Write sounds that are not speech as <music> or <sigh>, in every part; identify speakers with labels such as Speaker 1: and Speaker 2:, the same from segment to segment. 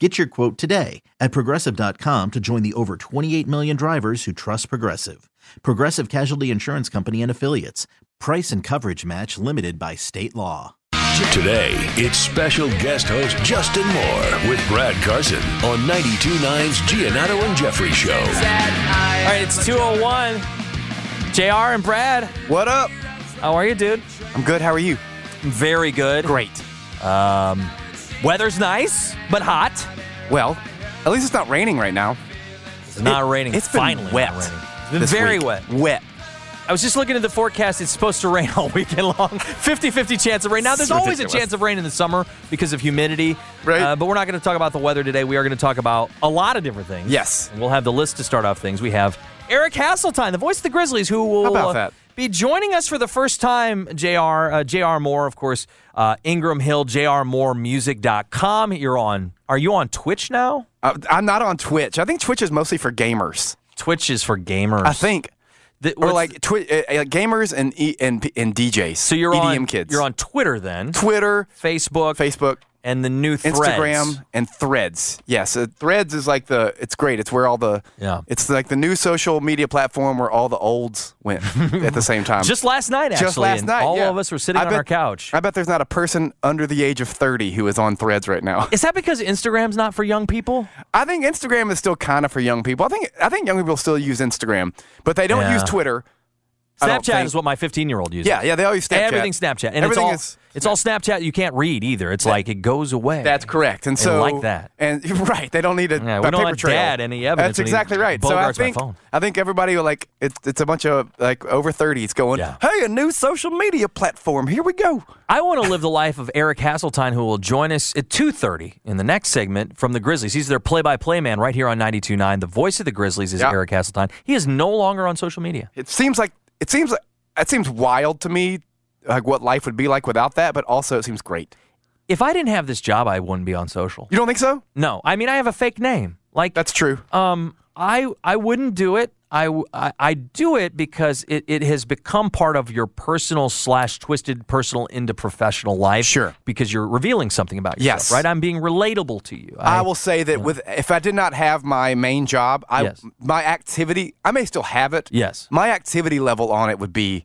Speaker 1: Get your quote today at progressive.com to join the over 28 million drivers who trust Progressive. Progressive Casualty Insurance Company and Affiliates. Price and coverage match limited by state law.
Speaker 2: Today, it's special guest host Justin Moore with Brad Carson on 92.9's Giannotto and Jeffrey Show.
Speaker 3: All right, it's 201. JR and Brad,
Speaker 4: What up?
Speaker 3: how are you, dude?
Speaker 4: I'm good. How are you?
Speaker 3: Very good.
Speaker 4: Great.
Speaker 3: Um, weather's nice, but hot.
Speaker 4: Well, at least it's not raining right now.
Speaker 3: It's not
Speaker 4: It-
Speaker 3: raining.
Speaker 4: It's been
Speaker 3: Finally
Speaker 4: wet.
Speaker 3: Not raining. It's been very
Speaker 4: week.
Speaker 3: wet.
Speaker 4: Wet.
Speaker 3: I was just looking at the forecast. It's supposed to rain <laughs> all weekend long. 50 50 chance of rain. Now, there's
Speaker 4: It's
Speaker 3: always a chance of rain in the summer because of humidity.
Speaker 4: Right.
Speaker 3: Uh, but we're not going to talk about the weather today. We are going to talk about a lot of different things.
Speaker 4: Yes.
Speaker 3: And we'll have the list to start off things. We have Eric Hasseltine, the voice of the Grizzlies, who will
Speaker 4: How about that?
Speaker 3: Be joining us for the first time. JR, uh, JR Moore, of course, uh, Ingram Hill, JRMooreMusic.com. You're on, are you on Twitch now?
Speaker 4: Uh, I'm not on Twitch. I think Twitch is mostly for gamers.
Speaker 3: Twitch is for gamers.
Speaker 4: I think.
Speaker 3: The-
Speaker 4: Or like twi- uh, uh, gamers and, e- and and DJs.
Speaker 3: so you're
Speaker 4: EDM
Speaker 3: on,
Speaker 4: kids.
Speaker 3: You're on Twitter then,
Speaker 4: Twitter,
Speaker 3: Facebook,
Speaker 4: Facebook,
Speaker 3: and the new Threads.
Speaker 4: Instagram, and Threads. Yes, uh, Threads is like the. It's great. It's where all the.
Speaker 3: Yeah.
Speaker 4: It's like the new social media platform where all the olds went at the same time. <laughs>
Speaker 3: Just last night, actually.
Speaker 4: Just last night,
Speaker 3: All
Speaker 4: yeah.
Speaker 3: of us were sitting
Speaker 4: I
Speaker 3: on
Speaker 4: bet-
Speaker 3: our couch.
Speaker 4: I bet there's not a person under the age of 30 who is on Threads right now.
Speaker 3: Is that because Instagram's not for young people?
Speaker 4: I think Instagram is still kind of for young people. I think I think young people still use Instagram, but they don't
Speaker 3: Yeah.
Speaker 4: use Twitter.
Speaker 3: Snapchat
Speaker 4: think-
Speaker 3: is what my 15 year old uses.
Speaker 4: Yeah, yeah, they all use Snapchat.
Speaker 3: Everything's Snapchat, and
Speaker 4: Everything
Speaker 3: it's
Speaker 4: is-
Speaker 3: all it's all Snapchat. You can't read either. It's like it goes away.
Speaker 4: That's correct, and so
Speaker 3: like that.
Speaker 4: And <laughs> right, they don't need a,
Speaker 3: Yeah,
Speaker 4: a
Speaker 3: we don't
Speaker 4: paper trail.
Speaker 3: Dad any evidence
Speaker 4: That's exactly right. So I think. I think everybody like it's it's a bunch of like over 30s going,
Speaker 3: Yeah.
Speaker 4: hey, a new social media platform. Here we go.
Speaker 3: I want to live the life of Eric Hasseltine, who will join us at 2.30 in the next segment from the Grizzlies. He's their play-by-play man right here on 92.9. The voice of the Grizzlies is
Speaker 4: Yeah.
Speaker 3: Eric Hasseltine. He is no longer on social media.
Speaker 4: It seems like it seems like it seems wild to me, like what life would be like without that. But also, it seems great.
Speaker 3: If I didn't have this job, I wouldn't be on social.
Speaker 4: You don't think so?
Speaker 3: No, I mean I have a fake name. Like
Speaker 4: That's true.
Speaker 3: Um, I I wouldn't do it. I, I- I do it because it, it has become part of your personal slash twisted personal into professional life.
Speaker 4: Sure.
Speaker 3: Because you're revealing something about yourself,
Speaker 4: Yes.
Speaker 3: right? I'm being relatable to you.
Speaker 4: I will say that with if I did not have my main job, I
Speaker 3: Yes.
Speaker 4: my activity I may still have it.
Speaker 3: Yes.
Speaker 4: My activity level on it would be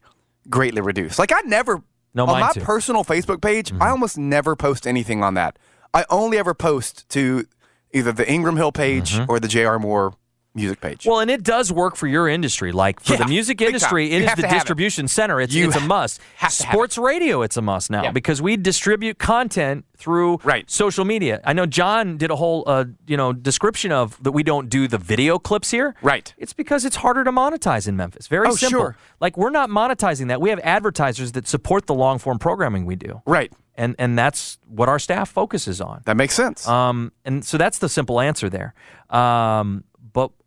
Speaker 4: greatly reduced. Like I never
Speaker 3: No,
Speaker 4: on my
Speaker 3: too. Mm-hmm.
Speaker 4: personal Facebook page, I almost never post anything on that. I only ever post to either the Ingram Hill page
Speaker 3: Mm-hmm.
Speaker 4: or the J.R. Moore music page.
Speaker 3: Well, and it does work for your industry. Like for
Speaker 4: Yeah,
Speaker 3: the music industry, it is the
Speaker 4: have it.
Speaker 3: distribution center. It's, it's a must.
Speaker 4: have to have
Speaker 3: Sports radio, it's a must now
Speaker 4: Yeah.
Speaker 3: because we distribute content through
Speaker 4: Right.
Speaker 3: social media. I know John did a whole uh, you know description of that we don't do the video clips here.
Speaker 4: Right.
Speaker 3: It's because it's harder to monetize in Memphis. Very
Speaker 4: Oh,
Speaker 3: simple.
Speaker 4: sure.
Speaker 3: Like we're not monetizing that. We have advertisers that support the long form programming we do.
Speaker 4: right.
Speaker 3: And and that's what our staff focuses on.
Speaker 4: That makes sense.
Speaker 3: Um, and so that's the simple answer there. Um,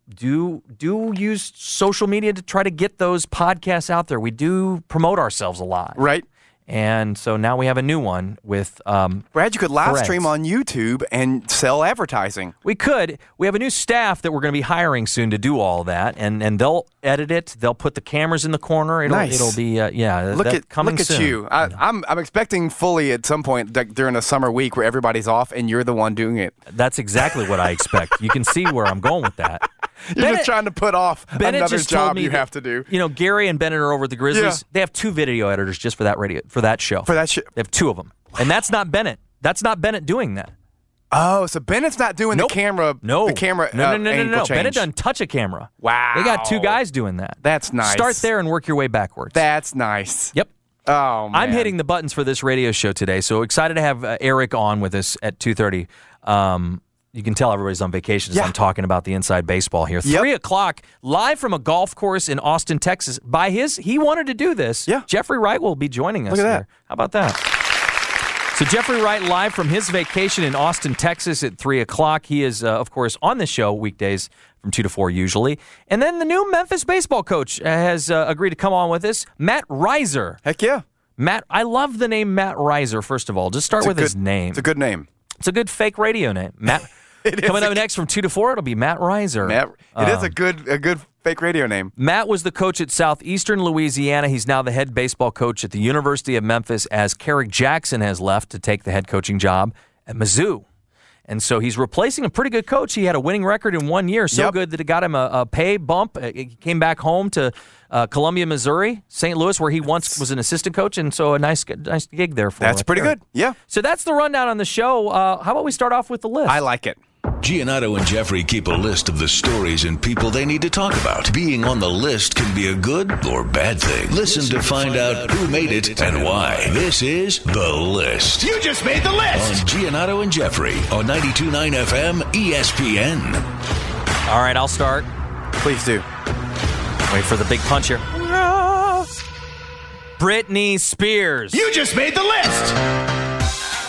Speaker 3: do do use social media to try to get those podcasts out there. We do promote ourselves a lot,
Speaker 4: right.
Speaker 3: And so now we have a new one with. Um,
Speaker 4: Brad, you could live stream on YouTube and sell advertising.
Speaker 3: we could. We have a new staff that we're going to be hiring soon to do all that, and and they'll edit it. They'll put the cameras in the corner. It'll
Speaker 4: Nice.
Speaker 3: it'll be uh, yeah.
Speaker 4: Look at
Speaker 3: coming
Speaker 4: look at
Speaker 3: soon.
Speaker 4: you. I, I'm I'm expecting fully at some point like, during a summer week where everybody's off and you're the one doing it.
Speaker 3: That's exactly what I expect. you can see where I'm going with that.
Speaker 4: You're
Speaker 3: Bennett-
Speaker 4: just trying to put off
Speaker 3: Bennett
Speaker 4: another job you
Speaker 3: that,
Speaker 4: have to do.
Speaker 3: You know, Gary and Bennett are over at the Grizzlies.
Speaker 4: Yeah.
Speaker 3: They have two video editors just for that radio for that show.
Speaker 4: For that show,
Speaker 3: They have two of them, and that's not Bennett. That's not Bennett doing that.
Speaker 4: Oh, so Bennett's not doing
Speaker 3: Nope.
Speaker 4: the camera.
Speaker 3: No.
Speaker 4: the camera.
Speaker 3: No,
Speaker 4: uh,
Speaker 3: no, no, no, no.
Speaker 4: change.
Speaker 3: Bennett doesn't touch a camera.
Speaker 4: Wow.
Speaker 3: They got two guys doing that.
Speaker 4: That's nice.
Speaker 3: Start there and work your way backwards.
Speaker 4: That's nice.
Speaker 3: Yep.
Speaker 4: Oh, man.
Speaker 3: I'm hitting the buttons for this radio show today, so excited to have uh, Eric on with us at 2:30. Um, you can tell everybody's on vacation as
Speaker 4: Yeah.
Speaker 3: I'm talking about the inside baseball here.
Speaker 4: Yep.
Speaker 3: Three o'clock, live from a golf course in Austin, Texas. By his, he wanted to do this.
Speaker 4: Yeah.
Speaker 3: Jeffrey Wright will be joining us.
Speaker 4: Look at that.
Speaker 3: How about that? So Jeffrey Wright live from his vacation in Austin, Texas at three o'clock. He is, uh, of course, on the show weekdays from two to four usually. And then the new Memphis baseball coach has uh, agreed to come on with us, Matt Riser.
Speaker 4: Heck yeah.
Speaker 3: Matt, I love the name Matt Riser. First of all, just start
Speaker 4: It's
Speaker 3: with his name.
Speaker 4: It's a good name.
Speaker 3: It's a good fake radio name, Matt. <laughs> <laughs>
Speaker 4: Is
Speaker 3: Coming
Speaker 4: a
Speaker 3: up next from two to four, it'll be Matt Riser.
Speaker 4: Matt, it is
Speaker 3: Um,
Speaker 4: a good a good fake radio name.
Speaker 3: Matt was the coach at Southeastern Louisiana. He's now the head baseball coach at the University of Memphis as Kerrick Jackson has left to take the head coaching job at Mizzou. And so he's replacing a pretty good coach. He had a winning record in one year, so
Speaker 4: Yep.
Speaker 3: good that it got him a, a pay bump. Uh, He came back home to uh, Columbia, Missouri, St. Louis, where he once was an assistant coach, and so a nice, nice gig there for him
Speaker 4: That's pretty
Speaker 3: there.
Speaker 4: good. Yeah.
Speaker 3: So that's the rundown on the show. Uh, how about we start off with the list?
Speaker 4: I like it.
Speaker 2: Giannotto and Jeffrey keep a list of the stories and people they need to talk about. Being on the list can be a good or bad thing. Listen to find out who made it and why. This is The List.
Speaker 5: You just made the list.
Speaker 2: On Giannotto and Jeffrey on 92.9 FM ESPN.
Speaker 3: All right, I'll start.
Speaker 4: Please do.
Speaker 3: Wait for the big punch here. Ah. Britney Spears.
Speaker 5: You just made the list.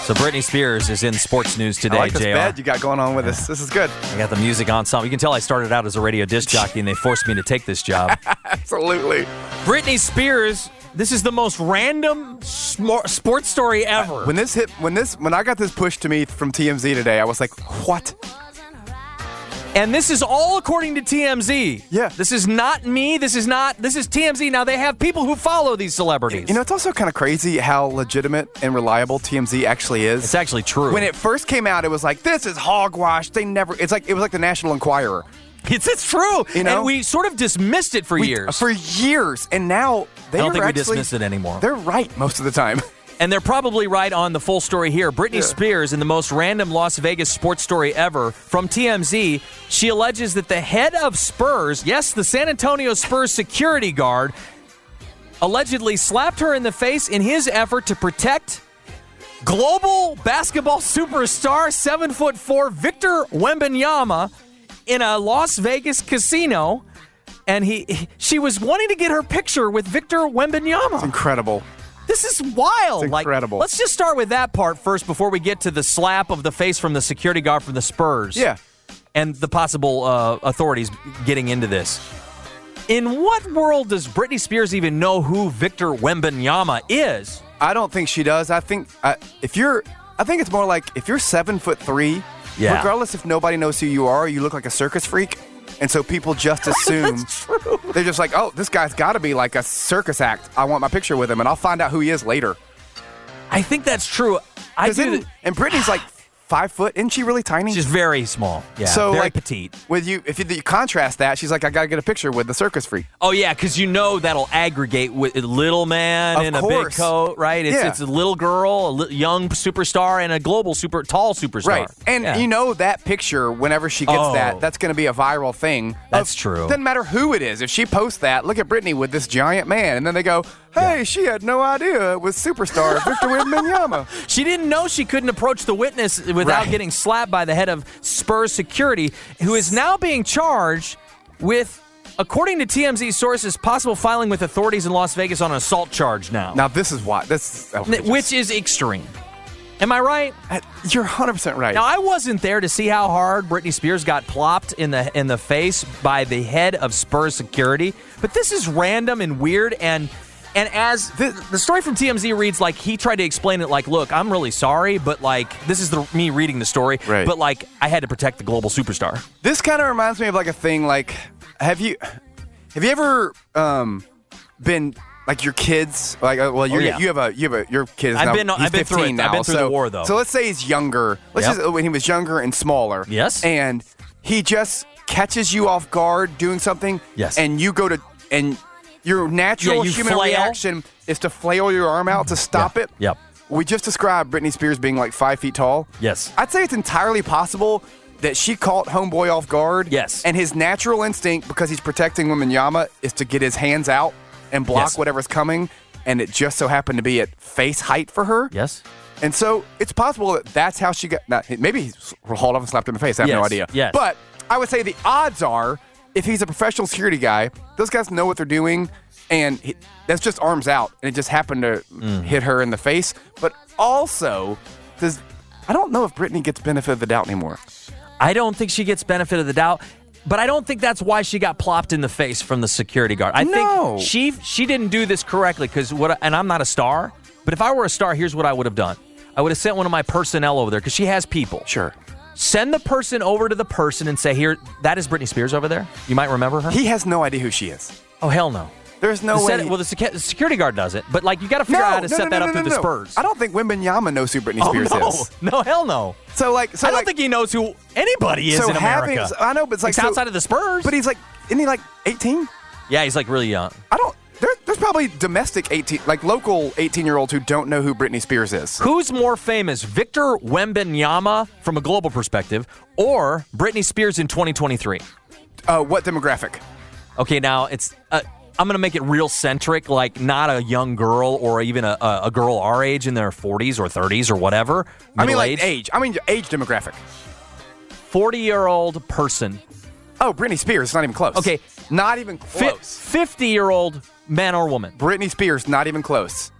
Speaker 3: So Britney Spears is in sports news today,
Speaker 4: I like this
Speaker 3: JR.
Speaker 4: bed you got going on with us. This is good.
Speaker 3: I got the music on some. You can tell I started out as a radio disc jockey and they forced me to take this job. <laughs>
Speaker 4: Absolutely.
Speaker 3: Britney Spears, this is the most random smor- sports story ever.
Speaker 4: When this hit, when this, when I got this push to me from TMZ today, I was like, "What?
Speaker 3: And this is all according to TMZ.
Speaker 4: Yeah.
Speaker 3: This is not me. This is not, this is TMZ. Now they have people who follow these celebrities.
Speaker 4: You know, it's also kind of crazy how legitimate and reliable TMZ actually is.
Speaker 3: it's actually true.
Speaker 4: when it first came out, it was like, "This is hogwash." They never. It's like it was like the National Enquirer <laughs>
Speaker 3: it's, it's true.
Speaker 4: You know?
Speaker 3: And we sort of dismissed it for
Speaker 4: We-
Speaker 3: years.
Speaker 4: For years, and now they
Speaker 3: I don't think we
Speaker 4: actually,
Speaker 3: dismiss it anymore.
Speaker 4: They're right most of the time. <laughs>
Speaker 3: And they're probably right on the full story here. Britney
Speaker 4: Yeah.
Speaker 3: Spears, in the most random Las Vegas sports story ever from TMZ, she alleges that the head of Spurs, yes, the San Antonio Spurs security guard, allegedly slapped her in the face in his effort to protect global basketball superstar, seven foot four Victor Wembanyama, in a Las Vegas casino. And he, she was wanting to get her picture with Victor Wembanyama.
Speaker 4: Incredible.
Speaker 3: This is wild.
Speaker 4: It's
Speaker 3: Like,
Speaker 4: incredible.
Speaker 3: let's just start with that part first before we get to the slap of the face from the security guard from the Spurs.
Speaker 4: Yeah.
Speaker 3: And the possible uh, authorities getting into this. In what world does Britney Spears even know who Victor Wembanyama is?
Speaker 4: I don't think she does. I think uh, if you're, I think it's more like if you're seven foot three,
Speaker 3: Yeah.
Speaker 4: regardless if nobody knows who you are, you look like a circus freak, and so people just <laughs> assume they're just like, oh, this guy's got to be like a circus act. I want my picture with him, and I'll find out who he is later.
Speaker 3: I think that's true. I do.
Speaker 4: then- and Brittany's like five foot, isn't she really tiny?
Speaker 3: She's very small. Yeah.
Speaker 4: so
Speaker 3: very
Speaker 4: like
Speaker 3: petite.
Speaker 4: With you, if you, you contrast that, she's like, I gotta get a picture with the circus freak.
Speaker 3: Oh yeah, because you know that'll aggregate with a little man
Speaker 4: Of
Speaker 3: in a big coat, right? It's,
Speaker 4: Yeah.
Speaker 3: it's a little girl, a li- young superstar, and a global super tall superstar.
Speaker 4: Right. And
Speaker 3: Yeah.
Speaker 4: you know that picture, whenever she gets
Speaker 3: Oh.
Speaker 4: that, that's to be a viral thing.
Speaker 3: That's
Speaker 4: of-
Speaker 3: true.
Speaker 4: Doesn't matter who it is. If she posts that, look at Brittany with this giant man. And then they go, hey, she had no idea it was superstar <laughs> Victor Wembanyama.
Speaker 3: She didn't know she couldn't approach the witness without
Speaker 4: Right.
Speaker 3: getting slapped by the head of Spurs security, who is now being charged with, according to TMZ sources, possible filing with authorities in Las Vegas on an assault charge now,
Speaker 4: Now, this is why. This is outrageous.
Speaker 3: which is extreme. Am I right?
Speaker 4: Uh, You're 100% right.
Speaker 3: Now I wasn't there to see how hard Britney Spears got plopped in the in the face by the head of Spurs security, but this is random and weird and and as the, the story from TMZ reads like he tried to explain it like, look, I'm really sorry, but like this is the me reading the story,
Speaker 4: Right.
Speaker 3: but like I had to protect the global superstar.
Speaker 4: This kind of reminds me of like a thing like, have you have you ever um, been like your kids like uh, well you
Speaker 3: Oh, yeah.
Speaker 4: you have a you have a your kid is
Speaker 3: I've
Speaker 4: now,
Speaker 3: been-
Speaker 4: he's
Speaker 3: I've been through
Speaker 4: 15
Speaker 3: it. I've
Speaker 4: now,
Speaker 3: been through the
Speaker 4: so,
Speaker 3: war, though.
Speaker 4: So let's say he's younger. Let's
Speaker 3: Yep.
Speaker 4: just when he was younger and smaller.
Speaker 3: Yes.
Speaker 4: And he just catches you off guard doing something.
Speaker 3: Yes.
Speaker 4: And you go to and your natural
Speaker 3: you
Speaker 4: human
Speaker 3: flail.
Speaker 4: reaction is to flail your arm out to stop
Speaker 3: Yeah.
Speaker 4: it.
Speaker 3: Yep.
Speaker 4: we just described Britney Spears being like five feet tall.
Speaker 3: Yes.
Speaker 4: I'd say it's entirely possible that she caught Homeboy off guard.
Speaker 3: Yes.
Speaker 4: And his natural instinct, because he's protecting Wembanyama, is to get his hands out and block
Speaker 3: Yes.
Speaker 4: whatever's coming. And it just so happened to be at face height for her.
Speaker 3: Yes.
Speaker 4: And so it's possible that that's how she got. Maybe he hauled off and slapped her in the face. I have no idea.
Speaker 3: yes.
Speaker 4: But I would say the odds are, if he's a professional security guy, those guys know what they're doing, and he, that's just arms out, and it just happened to
Speaker 3: Mm.
Speaker 4: hit her in the face. But also, does I don't know if Brittany gets benefit of the doubt anymore.
Speaker 3: I don't think she gets benefit of the doubt. But I don't think that's why she got plopped in the face from the security guard. I
Speaker 4: No.
Speaker 3: think she she didn't do this correctly because what and I'm not a star, but if I were a star, here's what I would have done. I would have sent one of my personnel over there because she has people.
Speaker 4: Sure.
Speaker 3: Send the person over to the person and say, "Here, that is Britney Spears over there. You might remember her."
Speaker 4: He has no idea who she is.
Speaker 3: oh hell no.
Speaker 4: There's no
Speaker 3: The
Speaker 4: way.
Speaker 3: set- well, the, secu- the security guard does it, but like you got to figure out how to set that up through the Spurs.
Speaker 4: I don't think Wembanyama knows who Britney
Speaker 3: Oh,
Speaker 4: Spears
Speaker 3: no.
Speaker 4: is.
Speaker 3: no, hell no.
Speaker 4: So like, so
Speaker 3: I don't
Speaker 4: like,
Speaker 3: think he knows who anybody is
Speaker 4: so
Speaker 3: in
Speaker 4: having.
Speaker 3: America.
Speaker 4: I know, but it's like so-
Speaker 3: outside of the Spurs.
Speaker 4: But he's like, isn't he like 18?
Speaker 3: yeah, he's like really young.
Speaker 4: I don't. Probably domestic 18, like local 18 year olds who don't know who Britney Spears is.
Speaker 3: Who's more famous, Victor Wembanyama from a global perspective, or Britney Spears in 2023?
Speaker 4: Uh, what demographic?
Speaker 3: Okay, now it's. Uh, I'm gonna make it real centric, like not a young girl or even a, a, girl our age in their 40s or 30s or whatever.
Speaker 4: I mean, like
Speaker 3: middle-aged.
Speaker 4: age. I mean, age demographic.
Speaker 3: 40 year old person,
Speaker 4: Oh, Britney Spears, not even close.
Speaker 3: Okay.
Speaker 4: Not even close.
Speaker 3: 50 year old man or woman.
Speaker 4: Britney Spears, not even close.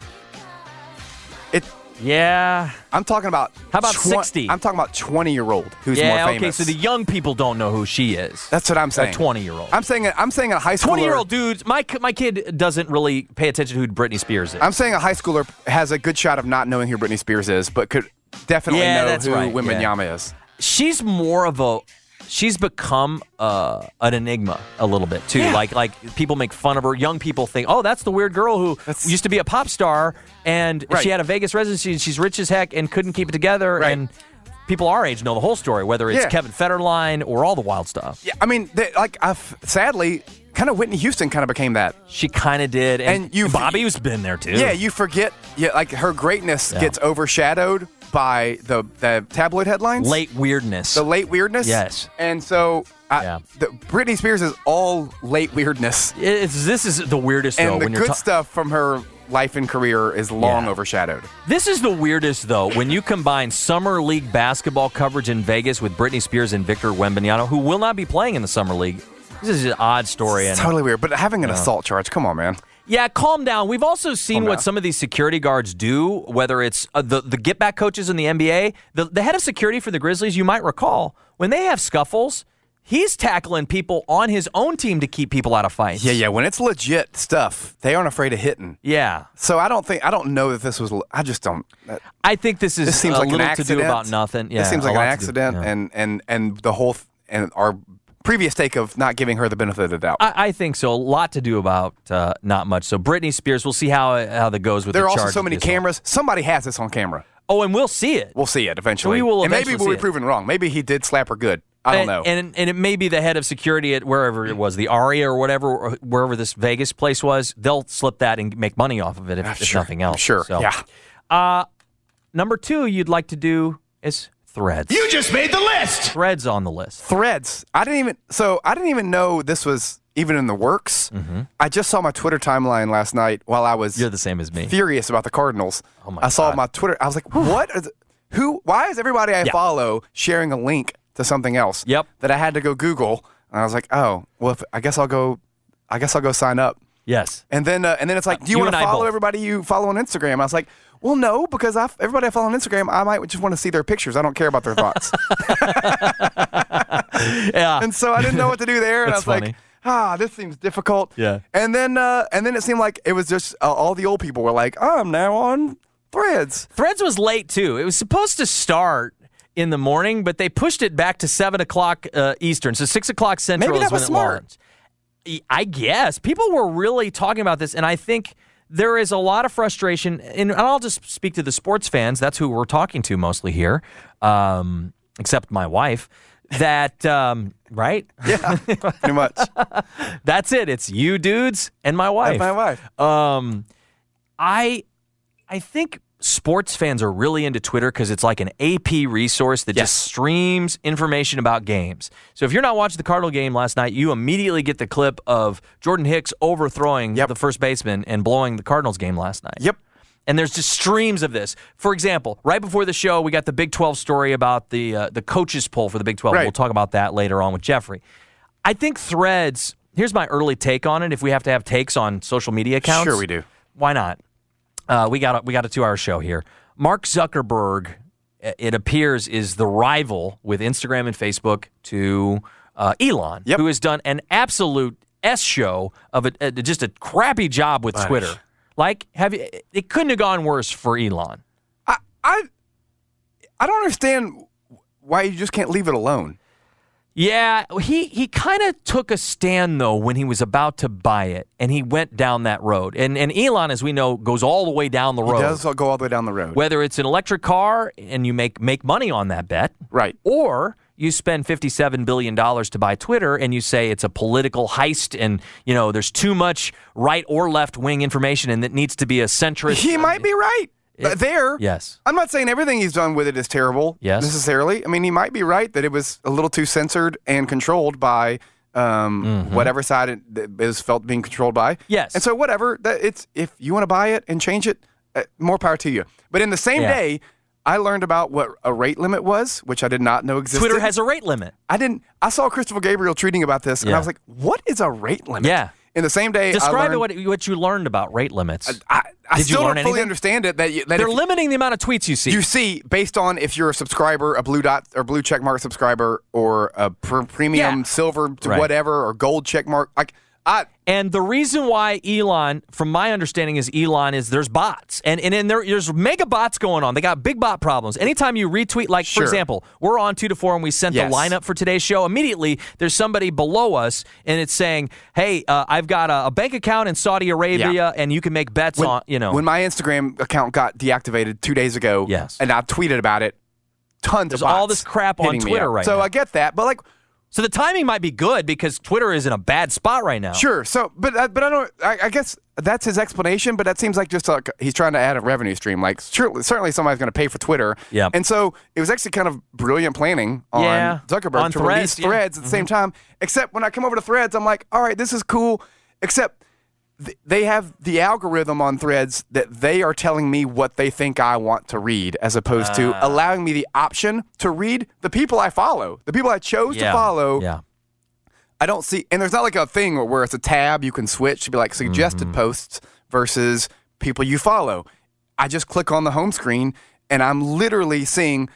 Speaker 4: It.
Speaker 3: Yeah.
Speaker 4: I'm talking about.
Speaker 3: How about
Speaker 4: twen-
Speaker 3: 60?
Speaker 4: I'm talking about 20 year old who's
Speaker 3: yeah,
Speaker 4: more famous.
Speaker 3: okay, so the young people don't know who she is.
Speaker 4: That's what I'm saying.
Speaker 3: 20 year old.
Speaker 4: I'm saying. I'm saying a high schooler.
Speaker 3: 20 year old dudes, my, my kid doesn't really pay attention to who Britney Spears is.
Speaker 4: I'm saying a high schooler has a good shot of not knowing who Britney Spears is, but could definitely
Speaker 3: Yeah,
Speaker 4: know who
Speaker 3: right,
Speaker 4: Wembanyama is.
Speaker 3: she's more of a she's become uh, an enigma a little bit too
Speaker 4: Yeah.
Speaker 3: like like people make fun of her young people think oh that's the weird girl who
Speaker 4: That's-
Speaker 3: used to be a pop star and
Speaker 4: Right.
Speaker 3: she had a vegas residency and she's rich as heck and couldn't keep it together
Speaker 4: Right.
Speaker 3: and people our age know the whole story whether it's
Speaker 4: Yeah.
Speaker 3: kevin federline or all the wild stuff
Speaker 4: Yeah, I mean, they, like, I've, sadly, kind of Whitney Houston kind of became that.
Speaker 3: she kind of did and,
Speaker 4: And you-
Speaker 3: bobby's been there too
Speaker 4: Yeah, you forget. Yeah, like her greatness
Speaker 3: Yeah.
Speaker 4: gets overshadowed by the the tabloid headlines,
Speaker 3: late weirdness
Speaker 4: the late weirdness.
Speaker 3: Yes.
Speaker 4: and so I,
Speaker 3: Yeah.
Speaker 4: the, Britney Spears is all late weirdness,
Speaker 3: it's, this is the weirdest though
Speaker 4: and the
Speaker 3: when you're
Speaker 4: good
Speaker 3: ta-
Speaker 4: stuff from her life and career is long
Speaker 3: Yeah.
Speaker 4: overshadowed.
Speaker 3: This is the weirdest, though, when you combine summer league basketball coverage in Vegas with Britney Spears and Victor Wembanyama, who will not be playing in the summer league. This is an odd story.
Speaker 4: It's
Speaker 3: And
Speaker 4: totally weird, but having an assault charge, come on, man.
Speaker 3: yeah, calm down. We've also seen
Speaker 4: Calm
Speaker 3: what
Speaker 4: down.
Speaker 3: some of these security guards do, whether it's uh, the the get back coaches in the NBA. The the head of security for the Grizzlies, you might recall, when they have scuffles, he's tackling people on his own team to keep people out of fights.
Speaker 4: Yeah, yeah. When it's legit stuff, they aren't afraid of hitting.
Speaker 3: yeah.
Speaker 4: So I don't think I don't know that this was. I just don't.
Speaker 3: I think this is
Speaker 4: this seems
Speaker 3: a
Speaker 4: like an
Speaker 3: little to
Speaker 4: accident.
Speaker 3: do about nothing. Yeah,
Speaker 4: this seems like an
Speaker 3: do-
Speaker 4: accident,
Speaker 3: yeah.
Speaker 4: and and and the whole th- and our previous take of not giving her the benefit of the doubt.
Speaker 3: I, I think so. A lot to do about uh, not much. So Britney Spears, we'll see how how that goes with the
Speaker 4: there
Speaker 3: the
Speaker 4: are also so many
Speaker 3: one.
Speaker 4: cameras. Somebody has this on camera.
Speaker 3: Oh, and we'll see it.
Speaker 4: We'll see it eventually.
Speaker 3: We will
Speaker 4: and maybe we'll be
Speaker 3: it.
Speaker 4: proven wrong. Maybe he did slap her good. I don't
Speaker 3: and,
Speaker 4: know.
Speaker 3: And and it may be the head of security at wherever it was, the Aria or whatever, or wherever this Vegas place was. They'll slip that and make money off of it if, if
Speaker 4: Sure,
Speaker 3: nothing
Speaker 4: I'm
Speaker 3: else.
Speaker 4: Sure.
Speaker 3: So,
Speaker 4: Yeah.
Speaker 3: Uh, number two, you'd like to do is threads.
Speaker 5: You just made the list.
Speaker 3: threads on the list.
Speaker 4: Threads. I didn't even. So I didn't even know this was even in the works. I just saw my Twitter timeline last night while I was
Speaker 3: Mm-hmm. You're the same as me.
Speaker 4: furious about the Cardinals.
Speaker 3: Oh my
Speaker 4: I saw
Speaker 3: God.
Speaker 4: my Twitter. I was like, what? Is, who? Why is everybody I
Speaker 3: Yeah.
Speaker 4: follow sharing a link to something else?
Speaker 3: Yep.
Speaker 4: That I had to go Google, and I was like, oh, well, if, I guess I'll go. I guess I'll go sign up.
Speaker 3: Yes.
Speaker 4: And then, uh, and then it's like, do you,
Speaker 3: you
Speaker 4: want to follow everybody you follow on Instagram? I was like, well, no, because I, everybody I follow on Instagram, I might just want to see their pictures. I don't care about their thoughts. <laughs>
Speaker 3: Yeah.
Speaker 4: and so I didn't know what to do there. And <laughs> I was
Speaker 3: funny.
Speaker 4: like, ah, this seems difficult.
Speaker 3: Yeah.
Speaker 4: And then, uh, and then it seemed like it was just uh, all the old people were like, I'm now on Threads.
Speaker 3: Threads was late too. It was supposed to start in the morning, but they pushed it back to seven o'clock uh, Eastern, so six o'clock Central
Speaker 4: Maybe that was smart.
Speaker 3: I guess people were really talking about this, and I think there is a lot of frustration. And I'll just speak to the sports fans. That's who we're talking to mostly here, um, except my wife. That um, right? <laughs>
Speaker 4: Yeah, pretty much. <laughs>
Speaker 3: That's it. It's you dudes and my wife.
Speaker 4: my wife.
Speaker 3: Um, I I think sports fans are really into Twitter because it's like an AP resource that
Speaker 4: Yes.
Speaker 3: just streams information about games. So if you're not watching the Cardinal game last night, you immediately get the clip of Jordan Hicks overthrowing
Speaker 4: Yep.
Speaker 3: the first baseman and blowing the Cardinals game last night.
Speaker 4: Yep.
Speaker 3: And there's just streams of this. For example, right before the show, we got the Big 12 story about the uh, the coaches poll for the Big 12.
Speaker 4: Right.
Speaker 3: We'll talk about that later on with Jeffrey. I think Threads. Here's my early take on it. If we have to have takes on social media accounts,
Speaker 4: Sure we do.
Speaker 3: Why not? Uh, we got a, we got a two hour show here. Mark Zuckerberg, uh, it appears, is the rival with Instagram and Facebook to uh, Elon,
Speaker 4: Yep.
Speaker 3: who has done an absolute s show of a, a- just a crappy job with Twitter. Like, have you? It couldn't have gone worse for Elon.
Speaker 4: I I I don't understand why you just can't leave it alone.
Speaker 3: Yeah, he he kind of took a stand though when he was about to buy it, and he went down that road. And and Elon, as we know, goes all the way down the road.
Speaker 4: He does go all the way down the road.
Speaker 3: Whether it's an electric car and you make make money on that bet,
Speaker 4: Right.
Speaker 3: Or you spend fifty-seven billion dollars to buy Twitter, and you say it's a political heist, and you know there's too much right or left wing information, and it needs to be a centrist.
Speaker 4: He might be right.
Speaker 3: It-
Speaker 4: there.
Speaker 3: Yes.
Speaker 4: I'm not saying everything he's done with it is terrible
Speaker 3: Yes.
Speaker 4: necessarily. I mean, he might be right that it was a little too censored and controlled by um, whatever side it is felt being controlled by.
Speaker 3: Mm-hmm. Yes.
Speaker 4: And so whatever that it's if you want to buy it and change it, uh, more power to you. But in the same
Speaker 3: Yeah.
Speaker 4: day, I learned about what a rate limit was, which I did not know existed.
Speaker 3: Twitter has a rate limit.
Speaker 4: I didn't. I saw Christopher Gabriel tweeting about this, and I was like, "What is a rate limit?"
Speaker 3: Yeah.
Speaker 4: In the same day, I
Speaker 3: Describe
Speaker 4: learned,
Speaker 3: what what you learned about rate limits.
Speaker 4: I, I
Speaker 3: you
Speaker 4: still don't fully
Speaker 3: anything?
Speaker 4: understand it. That, you, that
Speaker 3: They're
Speaker 4: if,
Speaker 3: limiting the amount of tweets you see.
Speaker 4: you see based on if you're a subscriber, a blue dot or blue check mark subscriber, or a pr- premium
Speaker 3: Yeah.
Speaker 4: silver
Speaker 3: Right.
Speaker 4: whatever or gold check mark. Like I,
Speaker 3: And the reason why Elon, from my understanding, is Elon is there's bots and and, and there, there's mega bots going on. They got big bot problems. Anytime you retweet, like
Speaker 4: Sure.
Speaker 3: for example, we're on two to four and we sent
Speaker 4: Yes.
Speaker 3: the lineup for today's show. Immediately, there's somebody below us and it's saying, "Hey, uh, I've got a, a bank account in Saudi Arabia
Speaker 4: Yeah.
Speaker 3: and you can make bets
Speaker 4: when,
Speaker 3: on." You know,
Speaker 4: when my Instagram account got deactivated two days ago,
Speaker 3: Yes.
Speaker 4: and I tweeted about it. Tons
Speaker 3: There's
Speaker 4: of bots
Speaker 3: all this crap on Twitter right
Speaker 4: So
Speaker 3: now.
Speaker 4: I get that, but like
Speaker 3: so the timing might be good because Twitter is in a bad spot right now.
Speaker 4: Sure. So, but uh, but I don't. I, I guess that's his explanation. But that seems like just like he's trying to add a revenue stream. Like surely, certainly somebody's going to pay for Twitter.
Speaker 3: Yeah.
Speaker 4: And so it was actually kind of brilliant planning on
Speaker 3: Yeah.
Speaker 4: Zuckerberg
Speaker 3: On
Speaker 4: to
Speaker 3: Threads,
Speaker 4: release
Speaker 3: yeah. Mm-hmm.
Speaker 4: Threads at the same time. Except when I come over to Threads, I'm like, all right, this is cool. Except. Th- They have the algorithm on threads that they are telling me what they think I want to read, as opposed to
Speaker 3: Ah.
Speaker 4: allowing me the option to read the people I follow, the people I chose
Speaker 3: Yeah.
Speaker 4: to follow.
Speaker 3: Yeah.
Speaker 4: I don't see, and there's not like a thing where it's a tab you can switch to be like suggested
Speaker 3: Mm-hmm.
Speaker 4: posts versus people you follow. I just click on the home screen and I'm literally seeing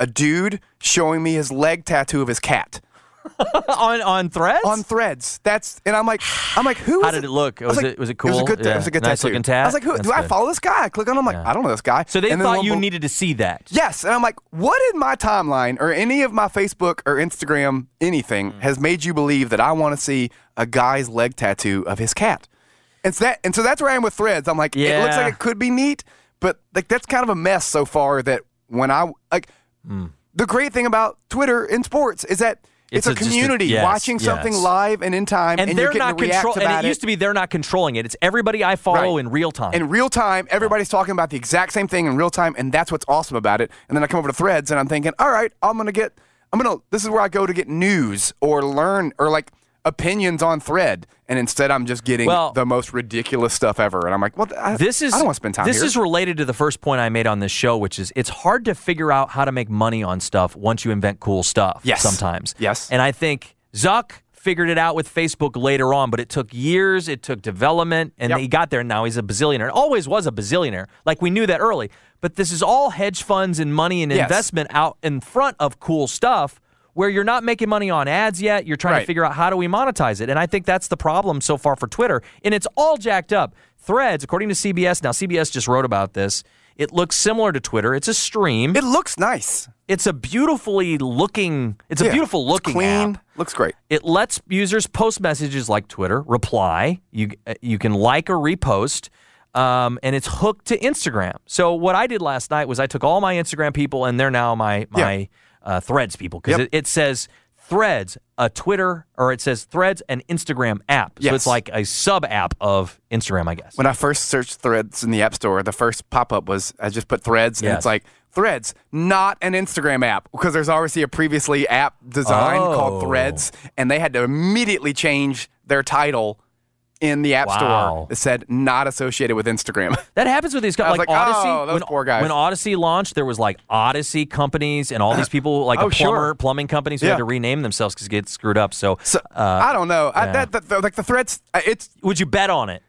Speaker 4: a dude showing me his leg tattoo of his cat <laughs>
Speaker 3: on on Threads.
Speaker 4: on threads. That's and I'm like, I'm like, who?
Speaker 3: How did it look?
Speaker 4: I was like,
Speaker 3: it- was it
Speaker 4: It was a
Speaker 3: cool?
Speaker 4: good. It was a good
Speaker 3: Nice
Speaker 4: tattoo.
Speaker 3: looking tat?
Speaker 4: I was like, who,
Speaker 3: That's
Speaker 4: do I
Speaker 3: good.
Speaker 4: follow this guy? I click on. him, I'm like,
Speaker 3: Yeah.
Speaker 4: I don't know this guy.
Speaker 3: so they
Speaker 4: And
Speaker 3: thought you
Speaker 4: behold-
Speaker 3: needed to see that.
Speaker 4: Yes, and I'm like, what in my timeline or any of my Facebook or Instagram anything
Speaker 3: Mm.
Speaker 4: has made you believe that I want to see a guy's leg tattoo of his cat? And so that, and so that's where I am with Threads. I'm like, it looks like it could be neat, but like that's kind of a mess so far. That when I like, the great thing about Twitter in sports is that.
Speaker 3: It's
Speaker 4: It's, a,
Speaker 3: a- just a-
Speaker 4: community
Speaker 3: yes,
Speaker 4: watching something live and in time,
Speaker 3: and,
Speaker 4: and,
Speaker 3: they're not
Speaker 4: to react
Speaker 3: control.
Speaker 4: about
Speaker 3: And it used to be they're not controlling it. It's everybody I follow
Speaker 4: Right.
Speaker 3: in real time.
Speaker 4: in real time. Everybody's talking about the exact same thing in real time, and that's what's awesome about it. And then I come over to Threads, and I'm thinking, all right, I'm gonna get, I'm gonna. This is where I go to get news or learn or like opinions on Thread, and instead I'm just getting
Speaker 3: Well-
Speaker 4: the most ridiculous stuff ever. And I'm like, well, I,
Speaker 3: this is
Speaker 4: I don't want to spend time
Speaker 3: This
Speaker 4: here.
Speaker 3: is related to the first point I made on this show, which is it's hard to figure out how to make money on stuff once you invent cool stuff.
Speaker 4: Yes.
Speaker 3: sometimes.
Speaker 4: Yes.
Speaker 3: and I think Zuck figured it out with Facebook later on, but it took years. It took development, and
Speaker 4: Yep.
Speaker 3: he got there. And now he's a bazillionaire. Always was a bazillionaire. Like we knew that early. But this is all hedge funds and money and
Speaker 4: Yes.
Speaker 3: investment out in front of cool stuff. Where you're not making money on ads yet, you're trying to figure out how do we monetize it. And I think that's the problem so far for Twitter. And it's all jacked up. Threads, according to CBS, now CBS just wrote about this. It looks similar to Twitter. It's a stream.
Speaker 4: it looks nice.
Speaker 3: it's a beautifully looking. It's a
Speaker 4: Yeah,
Speaker 3: beautiful
Speaker 4: it's
Speaker 3: looking
Speaker 4: clean.
Speaker 3: app.
Speaker 4: Looks great.
Speaker 3: It lets users post messages like Twitter, reply. You uh, you can like or repost, um, and it's hooked to Instagram. So what I did last night was I took all my Instagram people, and they're now my my uh, Threads people because
Speaker 4: Yep.
Speaker 3: it, it says Threads, a Twitter, or it says Threads an Instagram app. So
Speaker 4: Yes.
Speaker 3: it's like a sub app of Instagram, I guess.
Speaker 4: When I first searched Threads in the App Store, the first pop up was I just put Threads, and
Speaker 3: Yes.
Speaker 4: it's like Threads, not an Instagram app, because there's obviously a previously app design
Speaker 3: Oh.
Speaker 4: called Threads, and they had to immediately change their title in the App
Speaker 3: Wow.
Speaker 4: Store that said not associated with Instagram. <laughs>
Speaker 3: That happens with these companies
Speaker 4: was
Speaker 3: like,
Speaker 4: like,
Speaker 3: Odyssey.
Speaker 4: oh, those
Speaker 3: when,
Speaker 4: poor guys.
Speaker 3: when Odyssey launched, there was like Odyssey companies and all these <sighs> people, like
Speaker 4: Oh,
Speaker 3: a plumber,
Speaker 4: sure.
Speaker 3: plumbing companies who
Speaker 4: Yeah.
Speaker 3: had to rename themselves because get screwed up. So,
Speaker 4: So
Speaker 3: uh,
Speaker 4: I don't know. I, that, that, that- like the threats, uh, it's
Speaker 3: would you bet on it?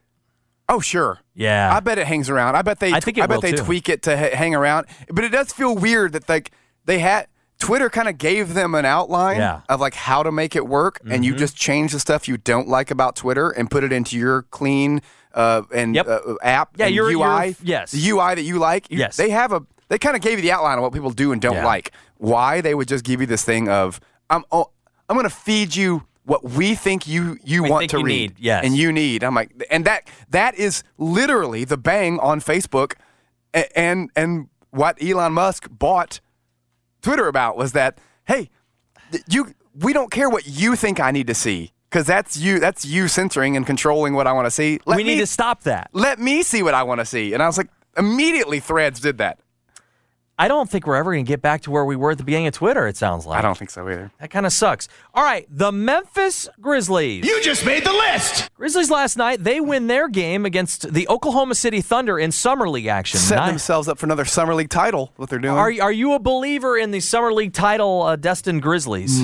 Speaker 4: oh sure.
Speaker 3: Yeah.
Speaker 4: I bet it hangs around. I bet they.
Speaker 3: I think it
Speaker 4: I bet
Speaker 3: will,
Speaker 4: they
Speaker 3: too.
Speaker 4: tweak it to ha- hang around. But it does feel weird that like they had Twitter kind of gave them an outline
Speaker 3: Yeah. Mm-hmm.
Speaker 4: of like how to make it work, and you just change the stuff you don't like about Twitter and put it into your clean uh, and
Speaker 3: Yep.
Speaker 4: uh, app
Speaker 3: Yeah, your- your-
Speaker 4: UI.
Speaker 3: yes.
Speaker 4: the UI that you like. You-
Speaker 3: Yes.
Speaker 4: they have a. They kind of gave you the outline of what people do and don't
Speaker 3: Yeah.
Speaker 4: like. Why they would just give you this thing of I'm oh, I'm going to feed you. What we think you you
Speaker 3: We
Speaker 4: want to
Speaker 3: you
Speaker 4: read,
Speaker 3: need, yes.
Speaker 4: and you need. I'm like, and that that is literally the bang on Facebook, and and what Elon Musk bought Twitter about was that hey, you we don't care what you think I need to see because that's you that's you censoring and controlling what I want to see. Let
Speaker 3: we
Speaker 4: me
Speaker 3: need to stop that.
Speaker 4: let me see what I want to see, and I was like, immediately Threads did that.
Speaker 3: I don't think we're ever going to get back to where we were at the beginning of Twitter, it sounds like.
Speaker 4: I don't think so either.
Speaker 3: That kind of sucks. All right, the Memphis Grizzlies.
Speaker 5: You just made the list.
Speaker 3: Grizzlies last night, they win their game against the Oklahoma City Thunder in Summer League action.
Speaker 4: Setting
Speaker 3: Nine-
Speaker 4: themselves up for another summer league title. What they're doing?
Speaker 3: Are, are you a believer in the Summer League title uh, destined Grizzlies?